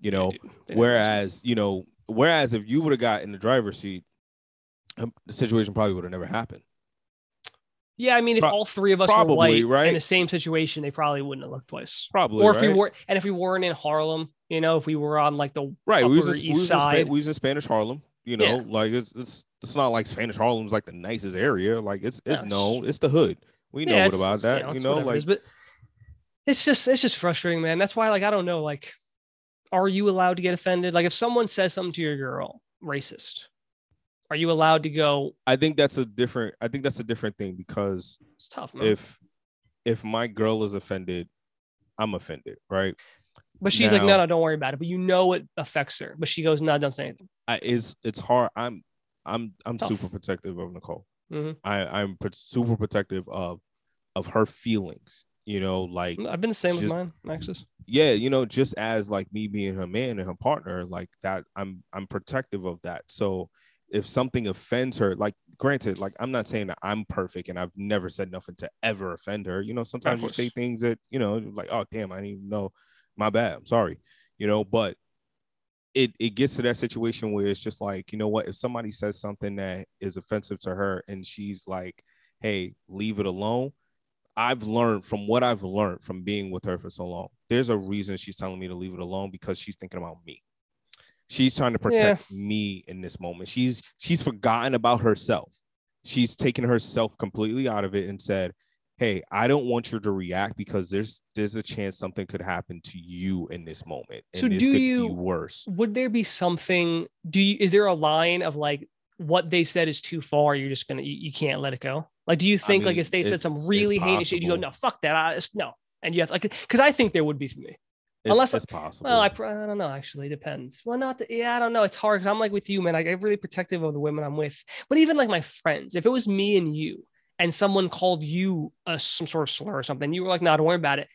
[SPEAKER 1] You know,
[SPEAKER 2] dude. They-
[SPEAKER 1] whereas you know, whereas if you would have got in the driver's seat, um, the situation probably would have never happened.
[SPEAKER 2] Yeah, I mean, if
[SPEAKER 1] Pro-
[SPEAKER 2] all three of us
[SPEAKER 1] probably,
[SPEAKER 2] were white
[SPEAKER 1] right?
[SPEAKER 2] in the same situation, they probably wouldn't have looked twice.
[SPEAKER 1] Probably,
[SPEAKER 2] or if we were, and if we weren't in Harlem, you know, if we were on like the
[SPEAKER 1] Right, we was, in, we,
[SPEAKER 2] East
[SPEAKER 1] was in Spa- we was in Spanish Harlem. You know,
[SPEAKER 2] Yeah.
[SPEAKER 1] like it's it's it's not like Spanish Harlem's like the nicest area. Like it's it's
[SPEAKER 2] No, it's-
[SPEAKER 1] known. It's the hood. We know
[SPEAKER 2] Yeah,
[SPEAKER 1] what about that. You know,
[SPEAKER 2] whatever it
[SPEAKER 1] like
[SPEAKER 2] but it's just it's just frustrating, man. That's why, like, I don't know, like, are you allowed to get offended? Like, if someone says something to your girl, racist, are you allowed to go?
[SPEAKER 1] I think that's a different. I think that's a different thing because
[SPEAKER 2] It's tough, man.
[SPEAKER 1] if if my girl is offended, I'm offended, right?
[SPEAKER 2] but she's like, no, no, don't worry about it. But you know it affects her. But she goes, no, don't say anything.
[SPEAKER 1] I is it's hard. I'm I'm I'm
[SPEAKER 2] Tough.
[SPEAKER 1] super protective of Nicole.
[SPEAKER 2] Mhm.
[SPEAKER 1] I I'm super protective of of her feelings. You know, like
[SPEAKER 2] I've been the same with
[SPEAKER 1] She's-
[SPEAKER 2] mine, Maxis.
[SPEAKER 1] yeah, you know, just as like me being her man and her partner, like that, I'm I'm protective of that. So if something offends her, like granted, like I'm not saying that I'm perfect and I've never said nothing to ever offend her. You know, sometimes you say things that, you know, like, oh damn, I didn't even know. My bad. I'm sorry. You know, but it it gets to that situation where it's just like, you know what, if somebody says something that is offensive to her and she's like, hey, leave it alone. I've learned from what I've learned from being with her for so long. There's a reason she's telling me to leave it alone because she's thinking about me. She's trying to protect me in this moment. She's she's forgotten about herself. She's taken herself completely out of it and said, "Hey, I don't want you to react because there's there's a chance something could happen to you in this moment, and
[SPEAKER 2] So
[SPEAKER 1] this
[SPEAKER 2] do
[SPEAKER 1] could
[SPEAKER 2] you-
[SPEAKER 1] be worse."
[SPEAKER 2] Would there be something? Do you? Is there a line of like what they said is too far? You're just gonna you, you can't let it go. Like, do you think like
[SPEAKER 1] mean,
[SPEAKER 2] if they said some really heinous shit, you go no, fuck that, I, no, and you have like because I think there would be for me. Unless-
[SPEAKER 1] it's possible.
[SPEAKER 2] Well, I, I don't know. Actually, it depends. Well, not the, yeah, I don't know. It's hard because I'm like with you, man. Like, I'm really protective of the women I'm with. But even like my friends, if it was me and you, and someone called you a, some sort of slur or something, you were like, "No, don't worry about it."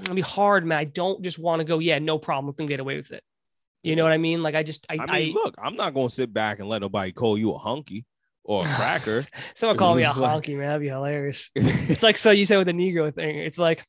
[SPEAKER 2] It'd be hard, man. I don't just want to go. Yeah, no problem. Let them get away with it. You know what I mean? Like, I just, I,
[SPEAKER 1] I
[SPEAKER 2] I,
[SPEAKER 1] mean, look, I'm not gonna sit back and let nobody call you a hunky. or a cracker.
[SPEAKER 2] Someone call me a honky, man. That'd be hilarious. It's like so you said with the Negro thing. It's like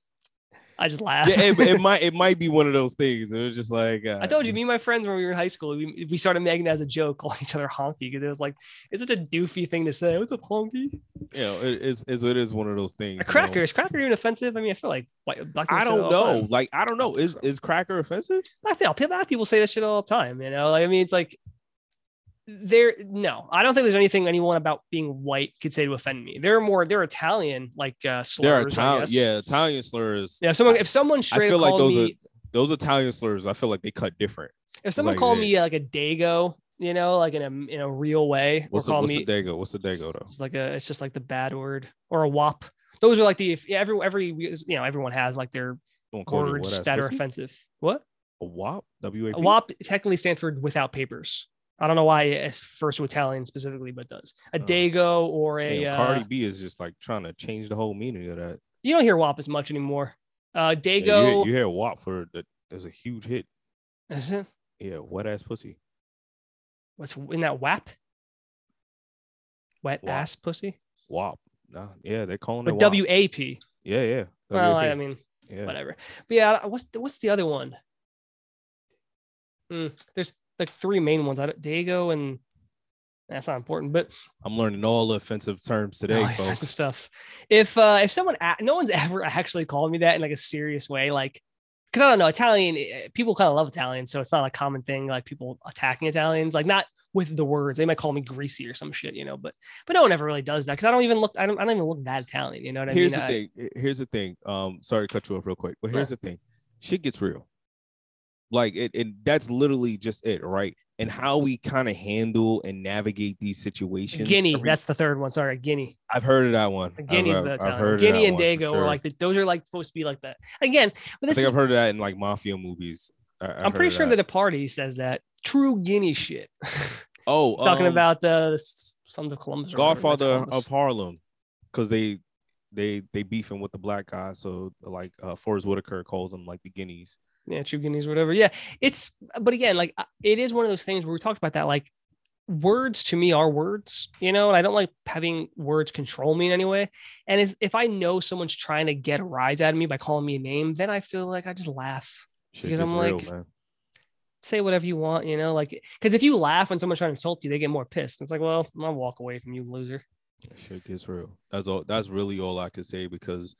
[SPEAKER 2] I just laugh.
[SPEAKER 1] yeah, it, it might it might be one of those things. It was just like uh,
[SPEAKER 2] I told you, me and my friends when we were in high school, we, we started making it as a joke, calling each other honky because it was like it's such a doofy thing to say. What's up, honky?
[SPEAKER 1] you know, it is it's, it is one of those things.
[SPEAKER 2] A
[SPEAKER 1] you know.
[SPEAKER 2] cracker is cracker even offensive? I mean, I feel like white black
[SPEAKER 1] I don't know. Like I don't know. Is is cracker offensive?
[SPEAKER 2] I a of people say this shit all the time. You know, like I mean, it's like there. No, I don't think there's anything anyone about being white could say to offend me. They're more they're Italian, like uh, slurs.
[SPEAKER 1] There are
[SPEAKER 2] I
[SPEAKER 1] Italian, yeah, Italian slurs.
[SPEAKER 2] yeah. Someone if someone
[SPEAKER 1] I
[SPEAKER 2] straight
[SPEAKER 1] feel
[SPEAKER 2] up
[SPEAKER 1] like those
[SPEAKER 2] me,
[SPEAKER 1] are those Italian slurs. I feel like they cut different.
[SPEAKER 2] if someone
[SPEAKER 1] like
[SPEAKER 2] called me like a dago, you know, like in a in a real way,
[SPEAKER 1] What's
[SPEAKER 2] or
[SPEAKER 1] a,
[SPEAKER 2] call
[SPEAKER 1] what's
[SPEAKER 2] me
[SPEAKER 1] a dago? What's a dago though?
[SPEAKER 2] it's like a it's just like the bad word or a wop. Those are like the if every every you know everyone has like their words that are offensive. What?
[SPEAKER 1] A wop? W A
[SPEAKER 2] A
[SPEAKER 1] P.
[SPEAKER 2] WAP technically stands for without papers. I don't know why it refers to Italian specifically, but it does. A
[SPEAKER 1] Oh.
[SPEAKER 2] Dago or a
[SPEAKER 1] Damn,
[SPEAKER 2] uh,
[SPEAKER 1] Cardi B is just like trying to change the whole meaning of that.
[SPEAKER 2] you don't hear WAP as much anymore. Uh
[SPEAKER 1] Yeah, you,
[SPEAKER 2] Dago
[SPEAKER 1] hear, you hear WAP for that. there's a huge hit.
[SPEAKER 2] is it?
[SPEAKER 1] Yeah, wet ass pussy.
[SPEAKER 2] What's in that WAP? Wet
[SPEAKER 1] WAP.
[SPEAKER 2] ass pussy?
[SPEAKER 1] WAP. Nah, yeah, they're calling it WAP.
[SPEAKER 2] W A P.
[SPEAKER 1] Yeah, yeah.
[SPEAKER 2] Well, I mean,
[SPEAKER 1] yeah.
[SPEAKER 2] whatever. But yeah, what's the, what's the other one? Hmm, there's like three main ones. I don't, Dago and that's not important, but
[SPEAKER 1] I'm learning all the offensive terms today, folks.
[SPEAKER 2] offensive stuff. If uh if someone no one's ever actually called me that in like a serious way, like because I don't know Italian eh, people kind of love Italian, so it's not a common thing like people attacking Italians, like not with the words. They might call me greasy or some shit, you know, but but no one ever really does that because I don't even look I don't I don't even look that Italian, you know what I
[SPEAKER 1] Here's
[SPEAKER 2] mean?
[SPEAKER 1] the
[SPEAKER 2] I-
[SPEAKER 1] thing. Here's the thing. Um, sorry to cut you off real quick, but here's
[SPEAKER 2] Yeah.
[SPEAKER 1] the thing. Shit gets real. Like it, and that's literally just it, right? And how we kind of handle and navigate these situations.
[SPEAKER 2] Guinea, that's the third one. Sorry, Guinea.
[SPEAKER 1] I've heard of that one.
[SPEAKER 2] Guinea's
[SPEAKER 1] I've,
[SPEAKER 2] the
[SPEAKER 1] heard
[SPEAKER 2] Guinea
[SPEAKER 1] that
[SPEAKER 2] and Dago are like the, those are like supposed to be like that. Again,
[SPEAKER 1] I think
[SPEAKER 2] is,
[SPEAKER 1] I've heard of that in like mafia movies. I,
[SPEAKER 2] I'm pretty sure that. a party says that true Guinea shit.
[SPEAKER 1] Oh,
[SPEAKER 2] talking
[SPEAKER 1] um,
[SPEAKER 2] about the Sons of Columbus. or whatever, that's
[SPEAKER 1] Godfather
[SPEAKER 2] Columbus.
[SPEAKER 1] of Harlem, because they they they beefing with the black guy. So like uh, Forest Whitaker calls them like the guineas.
[SPEAKER 2] Yeah, true guineas, whatever. Yeah, it's but again, like it is one of those things where we talked about that. Like words to me are words, you know, and I don't like having words control me in any way. And if, if I know someone's trying to get a rise out of me by calling me a name, then I feel like I just laugh.
[SPEAKER 1] Shit
[SPEAKER 2] Because I'm
[SPEAKER 1] real,
[SPEAKER 2] like-
[SPEAKER 1] man.
[SPEAKER 2] Say whatever you want, you know, like because if you laugh when someone's trying to insult you, they get more pissed. It's like, well, I'll walk away from you, loser.
[SPEAKER 1] That Shit gets real. That's all. That's really all I could say because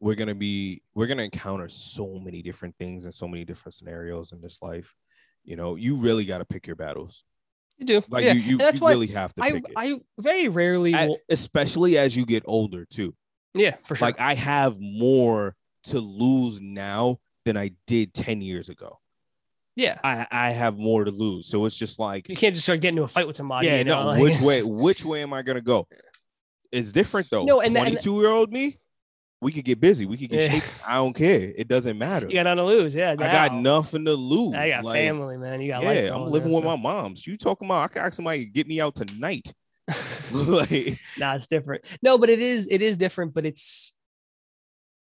[SPEAKER 1] we're gonna be we're gonna encounter so many different things and so many different scenarios in this life. You know, you really got to pick your battles.
[SPEAKER 2] You do,
[SPEAKER 1] Like
[SPEAKER 2] yeah.
[SPEAKER 1] you, you,
[SPEAKER 2] that's
[SPEAKER 1] you
[SPEAKER 2] why
[SPEAKER 1] really have to
[SPEAKER 2] I
[SPEAKER 1] it.
[SPEAKER 2] I very rarely
[SPEAKER 1] At-
[SPEAKER 2] will.
[SPEAKER 1] especially as you get older too.
[SPEAKER 2] Yeah, for sure.
[SPEAKER 1] Like I have more to lose now than I did 10 years ago.
[SPEAKER 2] yeah,
[SPEAKER 1] I, I have more to lose. So it's just like
[SPEAKER 2] you can't just start getting into a fight with somebody.
[SPEAKER 1] yeah,
[SPEAKER 2] you know,
[SPEAKER 1] no,
[SPEAKER 2] like,
[SPEAKER 1] which way which way am I gonna go? It's different though.
[SPEAKER 2] No, and-
[SPEAKER 1] 22 year old me, we could get busy. We could get
[SPEAKER 2] Yeah.
[SPEAKER 1] I don't care. It doesn't matter.
[SPEAKER 2] You got nothing to lose. Yeah,
[SPEAKER 1] I got nothing to lose.
[SPEAKER 2] I got
[SPEAKER 1] Like,
[SPEAKER 2] family, man. You got life.
[SPEAKER 1] Yeah, I'm living with my moms. You talking about I can ask somebody to get me out tonight. like
[SPEAKER 2] nah, it's different. No, but it is it is different, but it's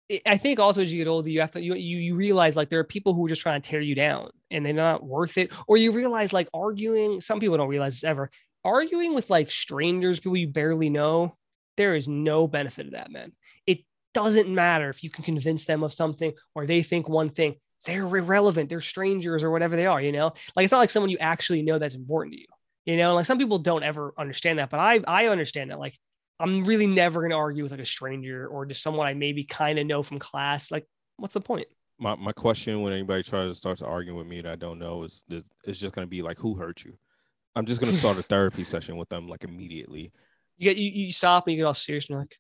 [SPEAKER 2] it- I think also as you get older, you have to you, you you realize like there are people who are just trying to tear you down and they're not worth it. Or you realize like arguing, some people don't realize this ever, arguing with like strangers, people you barely know, there is no benefit of that, man. It doesn't matter if you can convince them of something or they think one thing. They're irrelevant. They're strangers or whatever they are, you know? Like it's not like someone you actually know that's important to you. You know, like some people don't ever understand that, but I I understand that. Like I'm really never gonna argue with like a stranger or just someone I maybe kind of know from class. Like, what's the point?
[SPEAKER 1] my, my question when anybody tries to start to argue with me that I don't know is is is just gonna be like who hurt you? I'm just gonna start a therapy session with them like immediately.
[SPEAKER 2] You get you, you stop and you get all serious and you're like,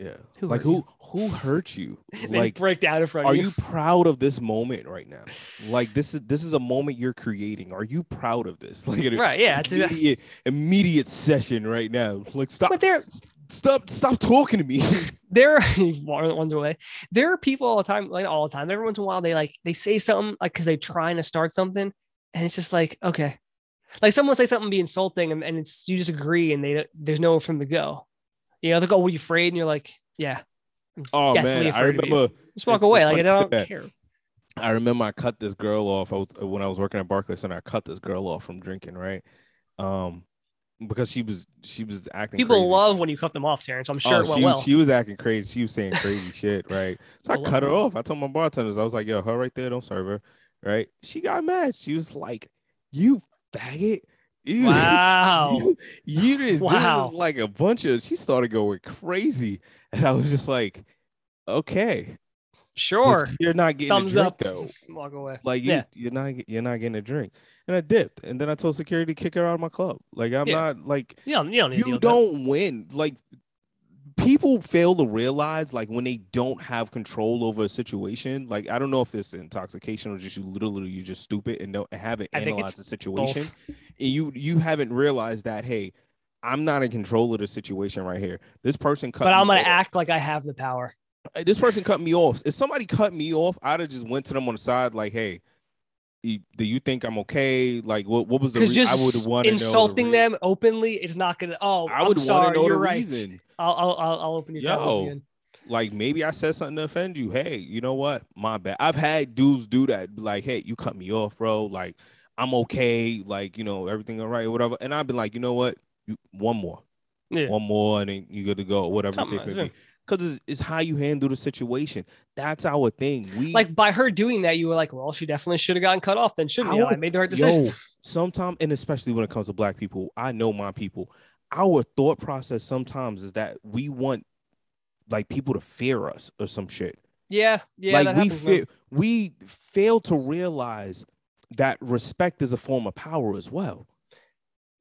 [SPEAKER 1] Yeah.
[SPEAKER 2] Who
[SPEAKER 1] like who
[SPEAKER 2] you?
[SPEAKER 1] who hurt you? Like
[SPEAKER 2] break down in front
[SPEAKER 1] are
[SPEAKER 2] of
[SPEAKER 1] you
[SPEAKER 2] you.
[SPEAKER 1] proud of this moment right now? Like this is this is a moment you're creating. Are you proud of this? Like
[SPEAKER 2] Right? Yeah. It's,
[SPEAKER 1] immediate immediate session right now. Like stop
[SPEAKER 2] but there
[SPEAKER 1] stop stop talking to me.
[SPEAKER 2] there are ones away. There are people all the time, like all the time. Every once in a while, they like they say something like because they're trying to start something, and it's just like okay, like someone say something be insulting, and, and it's you just agree, and they there's nowhere from to go. You know, they go, "Were you afraid?" And you're like, "Yeah."
[SPEAKER 1] oh man, I
[SPEAKER 2] afraid of you.
[SPEAKER 1] remember
[SPEAKER 2] Just walk away. Like I don't care.
[SPEAKER 1] I remember I cut this girl off. I was when I was working at Barclays Center. I cut this girl off from drinking, right? Um, because she was she was acting.
[SPEAKER 2] People
[SPEAKER 1] crazy.
[SPEAKER 2] love when you cut them off, Terrence. I'm sure
[SPEAKER 1] Oh,
[SPEAKER 2] it went
[SPEAKER 1] she,
[SPEAKER 2] well.
[SPEAKER 1] she was acting crazy. She was saying crazy shit, right? So I
[SPEAKER 2] I
[SPEAKER 1] cut her
[SPEAKER 2] love
[SPEAKER 1] off. I told my bartenders, I was like, yo, her right there, don't serve her. Right? She got mad. She was like, You faggot. You,
[SPEAKER 2] Wow.
[SPEAKER 1] You, didn't wow. Was like a bunch of she started going crazy. And I was just like, okay. but
[SPEAKER 2] Sure.
[SPEAKER 1] You're not getting
[SPEAKER 2] Thumbs
[SPEAKER 1] a drink
[SPEAKER 2] up.
[SPEAKER 1] though.
[SPEAKER 2] Walk away.
[SPEAKER 1] Like you,
[SPEAKER 2] Yeah.
[SPEAKER 1] you're not you're not getting a drink. And I dipped. And then I told security to kick her out of my club. Like I'm
[SPEAKER 2] Yeah.
[SPEAKER 1] not like
[SPEAKER 2] You don't, you don't need to deal
[SPEAKER 1] you don't win. Like people fail to realize, like when they don't have control over a situation. Like I don't know if it's intoxication or just you literally you're just stupid and don't haven't
[SPEAKER 2] I
[SPEAKER 1] analyzed the situation.
[SPEAKER 2] both.
[SPEAKER 1] And you you haven't realized that hey, I'm not in control of the situation right here. This person cut. Me off.
[SPEAKER 2] But I'm gonna
[SPEAKER 1] off.
[SPEAKER 2] act like I have the power.
[SPEAKER 1] This person cut me off. If somebody cut me off, I'd have just went to them on the side like, hey. Do you think I'm okay? Like, what? What was the?
[SPEAKER 2] Because
[SPEAKER 1] Re-
[SPEAKER 2] just
[SPEAKER 1] I would want to
[SPEAKER 2] insulting them openly is not gonna. Oh,
[SPEAKER 1] I would want to know the
[SPEAKER 2] right.
[SPEAKER 1] reason.
[SPEAKER 2] I'll, I'll, I'll, I'll open your
[SPEAKER 1] Yo.
[SPEAKER 2] again.
[SPEAKER 1] like maybe I said something to offend you. Hey, you know what? My bad. I've had dudes do that. Like, hey, you cut me off, bro. Like, I'm okay. Like, you know, everything all right, whatever. And I've been like, you know what? You, one more,
[SPEAKER 2] Yeah.
[SPEAKER 1] one more, and then you good to go. Whatever
[SPEAKER 2] Come
[SPEAKER 1] the case
[SPEAKER 2] on,
[SPEAKER 1] may be. Because it's, it's how you handle the situation. That's our thing. We
[SPEAKER 2] Like by her doing that, you were like, well, she definitely should have gotten cut off. Then shouldn't
[SPEAKER 1] I
[SPEAKER 2] you? I made the right decision.
[SPEAKER 1] Yo, sometimes, and especially when it comes to black people, I know my people. Our thought process sometimes is that we want like people to fear us or some shit.
[SPEAKER 2] Yeah, yeah.
[SPEAKER 1] like we
[SPEAKER 2] happens, man.
[SPEAKER 1] we fail to realize that respect is a form of power as well.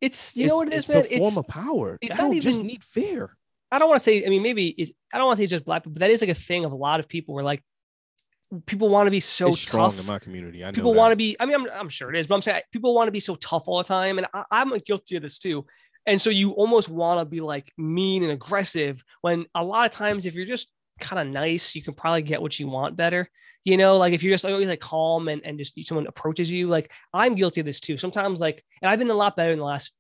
[SPEAKER 2] It's you know what it is,
[SPEAKER 1] it's
[SPEAKER 2] man.
[SPEAKER 1] a
[SPEAKER 2] It's a
[SPEAKER 1] form of power.
[SPEAKER 2] it's
[SPEAKER 1] I
[SPEAKER 2] not
[SPEAKER 1] don't just
[SPEAKER 2] even-
[SPEAKER 1] need fear.
[SPEAKER 2] I don't want to say. I mean, maybe it's, I don't want to say just black people, but that is like a thing of a lot of people where like people want to be so
[SPEAKER 1] it's strong
[SPEAKER 2] tough.
[SPEAKER 1] in my community. I know
[SPEAKER 2] people want to be. I mean, I'm, I'm sure it is, but I'm saying people want to be so tough all the time, and I, I'm guilty of this too. And so you almost want to be like mean and aggressive when a lot of times if you're just kind of nice, you can probably get what you want better. You know, like if you're just always like calm and, and just someone approaches you, like I'm guilty of this too. Sometimes like, and I've been a lot better in the last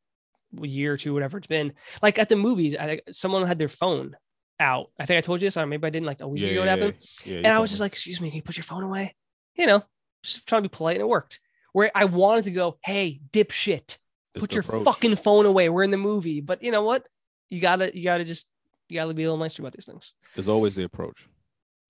[SPEAKER 2] year or two, whatever it's been. Like at the movies, I, someone had their phone out. I think I told you this, or maybe I didn't like a week
[SPEAKER 1] Yeah,
[SPEAKER 2] ago. It
[SPEAKER 1] yeah,
[SPEAKER 2] happened.
[SPEAKER 1] yeah,
[SPEAKER 2] And I was just
[SPEAKER 1] me.
[SPEAKER 2] like, excuse me, can you put your phone away? You know, just trying to be polite and it worked. Where I wanted to go, hey, dipshit,
[SPEAKER 1] It's
[SPEAKER 2] put your
[SPEAKER 1] approach.
[SPEAKER 2] fucking phone away. We're in the movie. But you know what? You gotta, you gotta just, you gotta be a little nicer about these things.
[SPEAKER 1] There's always the approach.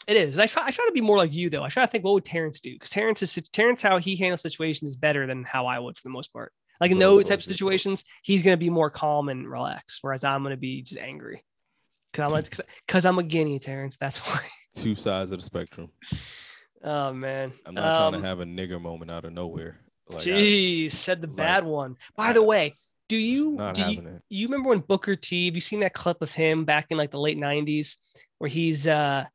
[SPEAKER 2] It is. And I try, I try to be more like you though. I try to think, what would Terrence do? Because Terrence is Terrence, how he handles situations is better than how I would for the most part. Like in those types of
[SPEAKER 1] always the approach.
[SPEAKER 2] situations, he's gonna be more calm and relaxed, whereas I'm gonna be just angry. Cause I'm like, cause I'm a guinea, Terrence. That's why.
[SPEAKER 1] Two sides of the spectrum.
[SPEAKER 2] Oh man.
[SPEAKER 1] I'm not trying
[SPEAKER 2] Um,
[SPEAKER 1] to have a nigger moment out of nowhere. Like, I-
[SPEAKER 2] Jeez, said the
[SPEAKER 1] like,
[SPEAKER 2] bad one. By the way, do you do you, you remember when Booker T? Have you seen that clip of him back in like the late '90s where he's uh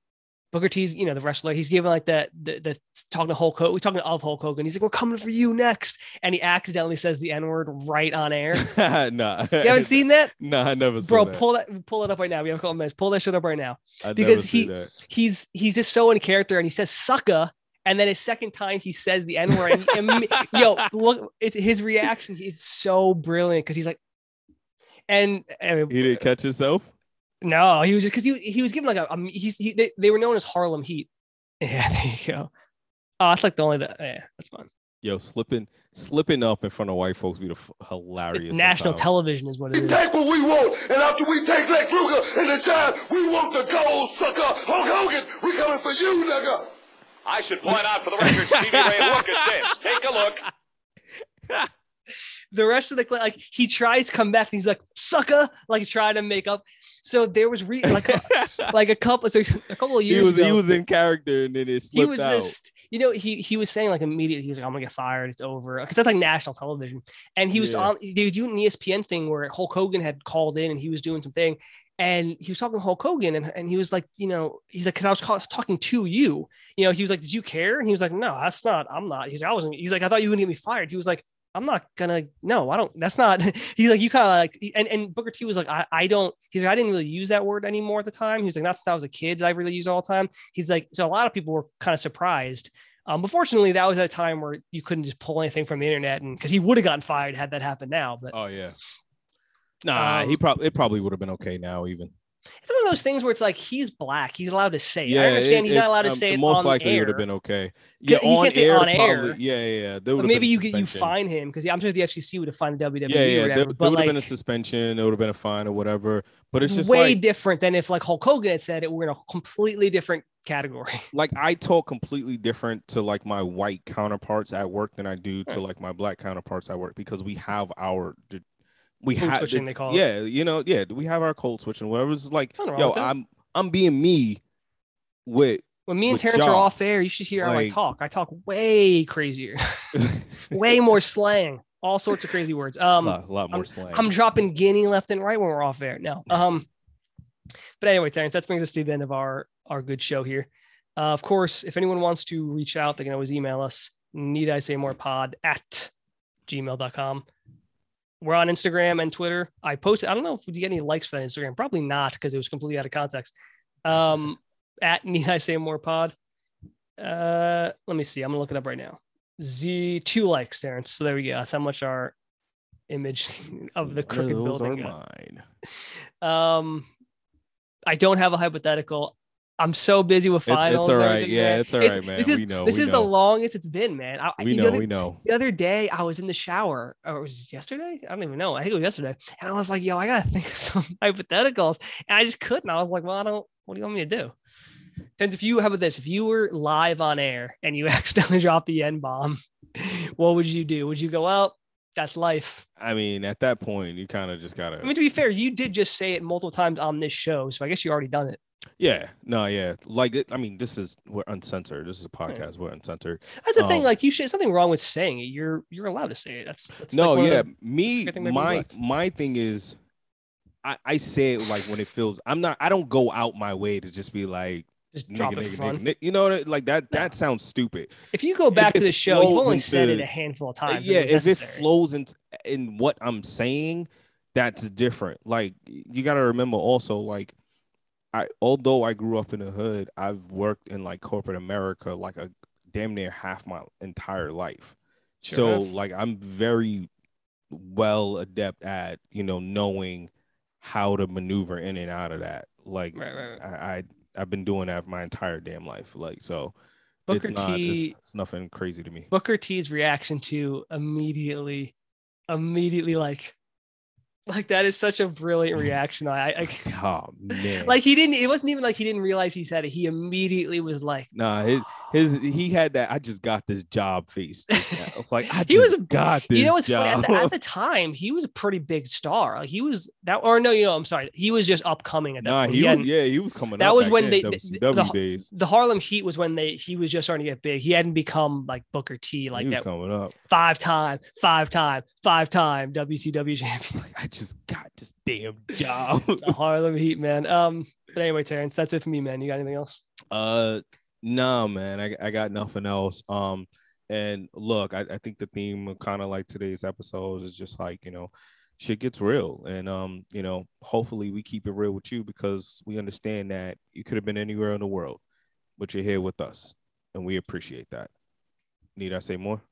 [SPEAKER 2] Booker T's, you know, the wrestler. He's giving like the the, the talking to Hulk Hogan. We're talking of Hulk Hogan. He's like, "We're coming for you next," and he accidentally says the N word right on air.
[SPEAKER 1] nah.
[SPEAKER 2] You haven't seen that,
[SPEAKER 1] Nah, I never saw
[SPEAKER 2] bro?
[SPEAKER 1] that.
[SPEAKER 2] Pull that pull it up right now. We have a couple minutes. Pull that shit up right now.
[SPEAKER 1] I
[SPEAKER 2] because he-
[SPEAKER 1] that.
[SPEAKER 2] He's he's just so in character, and he says sucker. And then his second time he says the N word. and Yo, look, it, his reaction is so brilliant because he's like, and uh,
[SPEAKER 1] He didn't catch himself.
[SPEAKER 2] No, he was just because he he was given like a, a he's he, they, they were known as Harlem Heat. Yeah, there you go. Oh, that's like the only that yeah, that's fun.
[SPEAKER 1] Yo, slipping slipping up in front of white folks be the f- hilarious.
[SPEAKER 2] It's national
[SPEAKER 1] sometimes.
[SPEAKER 2] television is what it
[SPEAKER 4] We take what we want, and after we take Lex Luger and the giant, we want the gold, sucker. Hulk Hogan, we coming for you, nigga.
[SPEAKER 5] I should point out for the record, Stevie Ray, look at this. Take a look.
[SPEAKER 2] The rest of the like he tries to come back and he's like sucker, like trying to make up. So there was re- like a, like a couple so a couple of
[SPEAKER 1] he
[SPEAKER 2] years
[SPEAKER 1] was
[SPEAKER 2] ago.
[SPEAKER 1] he was in character and then it
[SPEAKER 2] he was
[SPEAKER 1] out.
[SPEAKER 2] just you know he he was saying like immediately he was like I'm gonna get fired it's over because that's like national television and he was
[SPEAKER 1] Yeah.
[SPEAKER 2] on they was doing an E ESPN thing where Hulk Hogan had called in and he was doing something and he was talking to Hulk Hogan and, and he was like you know he's like because I was call, talking to you you know he was like did you care and he was like no that's not I'm not he's like I wasn't he's like I thought you were gonna get me fired he was like I'm not gonna no I don't that's not he's like you kind of like and, and Booker T was like I, I don't he's like I didn't really use that word anymore at the time he was like that's since I was a kid that I really use all the time he's like so a lot of people were kind of surprised um, but fortunately that was at a time where you couldn't just pull anything from the internet and because he would have gotten fired had that happened now but
[SPEAKER 1] Oh yeah. Nah, he
[SPEAKER 2] Um,
[SPEAKER 1] probably it probably would have been okay now even.
[SPEAKER 2] It's one of those things where it's like he's black. He's allowed to say. it. I understand
[SPEAKER 1] it-
[SPEAKER 2] he's not allowed to
[SPEAKER 1] um,
[SPEAKER 2] say it
[SPEAKER 1] Most likely it would have been okay. Yeah,
[SPEAKER 2] he
[SPEAKER 1] on
[SPEAKER 2] can't say
[SPEAKER 1] air,
[SPEAKER 2] on air.
[SPEAKER 1] probably- Yeah, yeah, yeah. There
[SPEAKER 2] maybe you you fine him because I'm sure the FCC would have fined the WWE
[SPEAKER 1] Yeah, yeah.
[SPEAKER 2] or
[SPEAKER 1] There,
[SPEAKER 2] whatever.
[SPEAKER 1] there
[SPEAKER 2] but
[SPEAKER 1] would have
[SPEAKER 2] like,
[SPEAKER 1] been a suspension. There would have been a fine or whatever. But it's just
[SPEAKER 2] way
[SPEAKER 1] like,
[SPEAKER 2] different than if like Hulk Hogan had said it. We're in a completely different category.
[SPEAKER 1] like I talk completely different to like my white counterparts at work than I do to like my black counterparts at work because we have our we have
[SPEAKER 2] call it.
[SPEAKER 1] yeah you know yeah we have our code switching whatever it's like yo. I'm I'm being me with
[SPEAKER 2] When me and Terrence are off air, you should hear how I talk. I talk way crazier, way more slang, all sorts of crazy words.
[SPEAKER 1] a
[SPEAKER 2] Um,
[SPEAKER 1] lot, a lot more slang.
[SPEAKER 2] I'm dropping guinea left and right when we're off air. No. Um, but anyway, Terrence, that brings us to the end of our our good show here. Uh, of course, if anyone wants to reach out, they can always email us. Need I say more pod at gmail.com. We're on Instagram and Twitter. I posted, I don't know if we get any likes for that Instagram. Probably not because it was completely out of context. Um, at Need I Say More Pod. Uh, let me see. I'm gonna look it up right now. Z two likes, Terrence. So there we go. That's how much our image of the crooked
[SPEAKER 1] those are
[SPEAKER 2] building. got.
[SPEAKER 1] mine.
[SPEAKER 2] Um, I don't have a hypothetical. I'm so busy with finals.
[SPEAKER 1] it's all
[SPEAKER 2] and
[SPEAKER 1] right. Yeah,
[SPEAKER 2] man.
[SPEAKER 1] it's all
[SPEAKER 2] It's-
[SPEAKER 1] right, man.
[SPEAKER 2] This is
[SPEAKER 1] we know.
[SPEAKER 2] this is
[SPEAKER 1] know.
[SPEAKER 2] the longest it's been, man. I,
[SPEAKER 1] we know.
[SPEAKER 2] other-
[SPEAKER 1] we know.
[SPEAKER 2] the other day I was in the shower, or was it yesterday? I don't even know. I think it was yesterday. And I was like, yo, I gotta think of some hypotheticals. And I just couldn't. I was like, well, I don't what do you want me to do? Tens, if you how about this? If you were live on air and you accidentally dropped the N bomb, what would you do? Would you go, out? that's life?
[SPEAKER 1] I mean, at that point, you kind of just gotta.
[SPEAKER 2] I mean, to be fair, you did just say it multiple times on this show, so I guess you already done it.
[SPEAKER 1] Yeah. No. Yeah. Like it, I mean, this is we're uncensored. This is a podcast. We're uncensored.
[SPEAKER 2] That's the thing.
[SPEAKER 1] Um,
[SPEAKER 2] Like you should something wrong with saying it. You're you're allowed to say it. That's, that's
[SPEAKER 1] no.
[SPEAKER 2] like
[SPEAKER 1] yeah. Me.
[SPEAKER 2] I think maybe
[SPEAKER 1] My my thing is, I I say it like when it feels. I'm not. I don't go out my way to just be like.
[SPEAKER 2] just
[SPEAKER 1] Nigga,
[SPEAKER 2] drop it
[SPEAKER 1] nigga, nigga, nigga. You know, what I- like that.
[SPEAKER 2] No.
[SPEAKER 1] That sounds stupid.
[SPEAKER 2] If you go back
[SPEAKER 1] it
[SPEAKER 2] to the show, you've only said it a handful of times.
[SPEAKER 1] yeah, if it flows in in what I'm saying, that's different. Like you got to remember also, like I although I grew up in the hood, I've worked in like corporate America like a damn near half my entire life.
[SPEAKER 2] Sure
[SPEAKER 1] so
[SPEAKER 2] enough.
[SPEAKER 1] like I'm very well adept at you know knowing how to maneuver in and out of that. Like
[SPEAKER 2] Right, right, right.
[SPEAKER 1] I, I I've been doing that my entire damn life. Like so,
[SPEAKER 2] Booker
[SPEAKER 1] it's not
[SPEAKER 2] T.
[SPEAKER 1] it's, it's nothing crazy to me.
[SPEAKER 2] Booker T's reaction to immediately, immediately like, like that is such a brilliant reaction. I, I
[SPEAKER 1] Oh man,
[SPEAKER 2] like he didn't. It wasn't even like he didn't realize he said it. He immediately was like,
[SPEAKER 1] Nah, his his he had that. I just got this job face. like I
[SPEAKER 2] He was
[SPEAKER 1] just
[SPEAKER 2] a-
[SPEAKER 1] got this
[SPEAKER 2] you know what's
[SPEAKER 1] job.
[SPEAKER 2] funny? At the, at the time, he was a pretty big star. Like he was that, or no, you know, I'm sorry, he was just upcoming at that
[SPEAKER 1] nah,
[SPEAKER 2] point.
[SPEAKER 1] he was.
[SPEAKER 2] hadn't-
[SPEAKER 1] Yeah, he was coming. Up.
[SPEAKER 2] That
[SPEAKER 1] up
[SPEAKER 2] was when
[SPEAKER 1] then,
[SPEAKER 2] they-
[SPEAKER 1] WCW
[SPEAKER 2] the-
[SPEAKER 1] days.
[SPEAKER 2] the Harlem Heat was when they he was just starting to get big. He hadn't become like Booker T like
[SPEAKER 1] he was
[SPEAKER 2] that
[SPEAKER 1] coming up.
[SPEAKER 2] five time, five time, five time WCW champion.
[SPEAKER 1] Like I just got this damn job.
[SPEAKER 2] the Harlem Heat, man. Um, but anyway, Terrence, that's it for me, man. You got anything else?
[SPEAKER 1] uh, no, man, I I got nothing else. Um, and look, I, I think the theme of kind of like today's episode is just like you know, shit gets real, and um, you know, hopefully we keep it real with you because we understand that you could have been anywhere in the world, but you're here with us, and we appreciate that. Need I say more?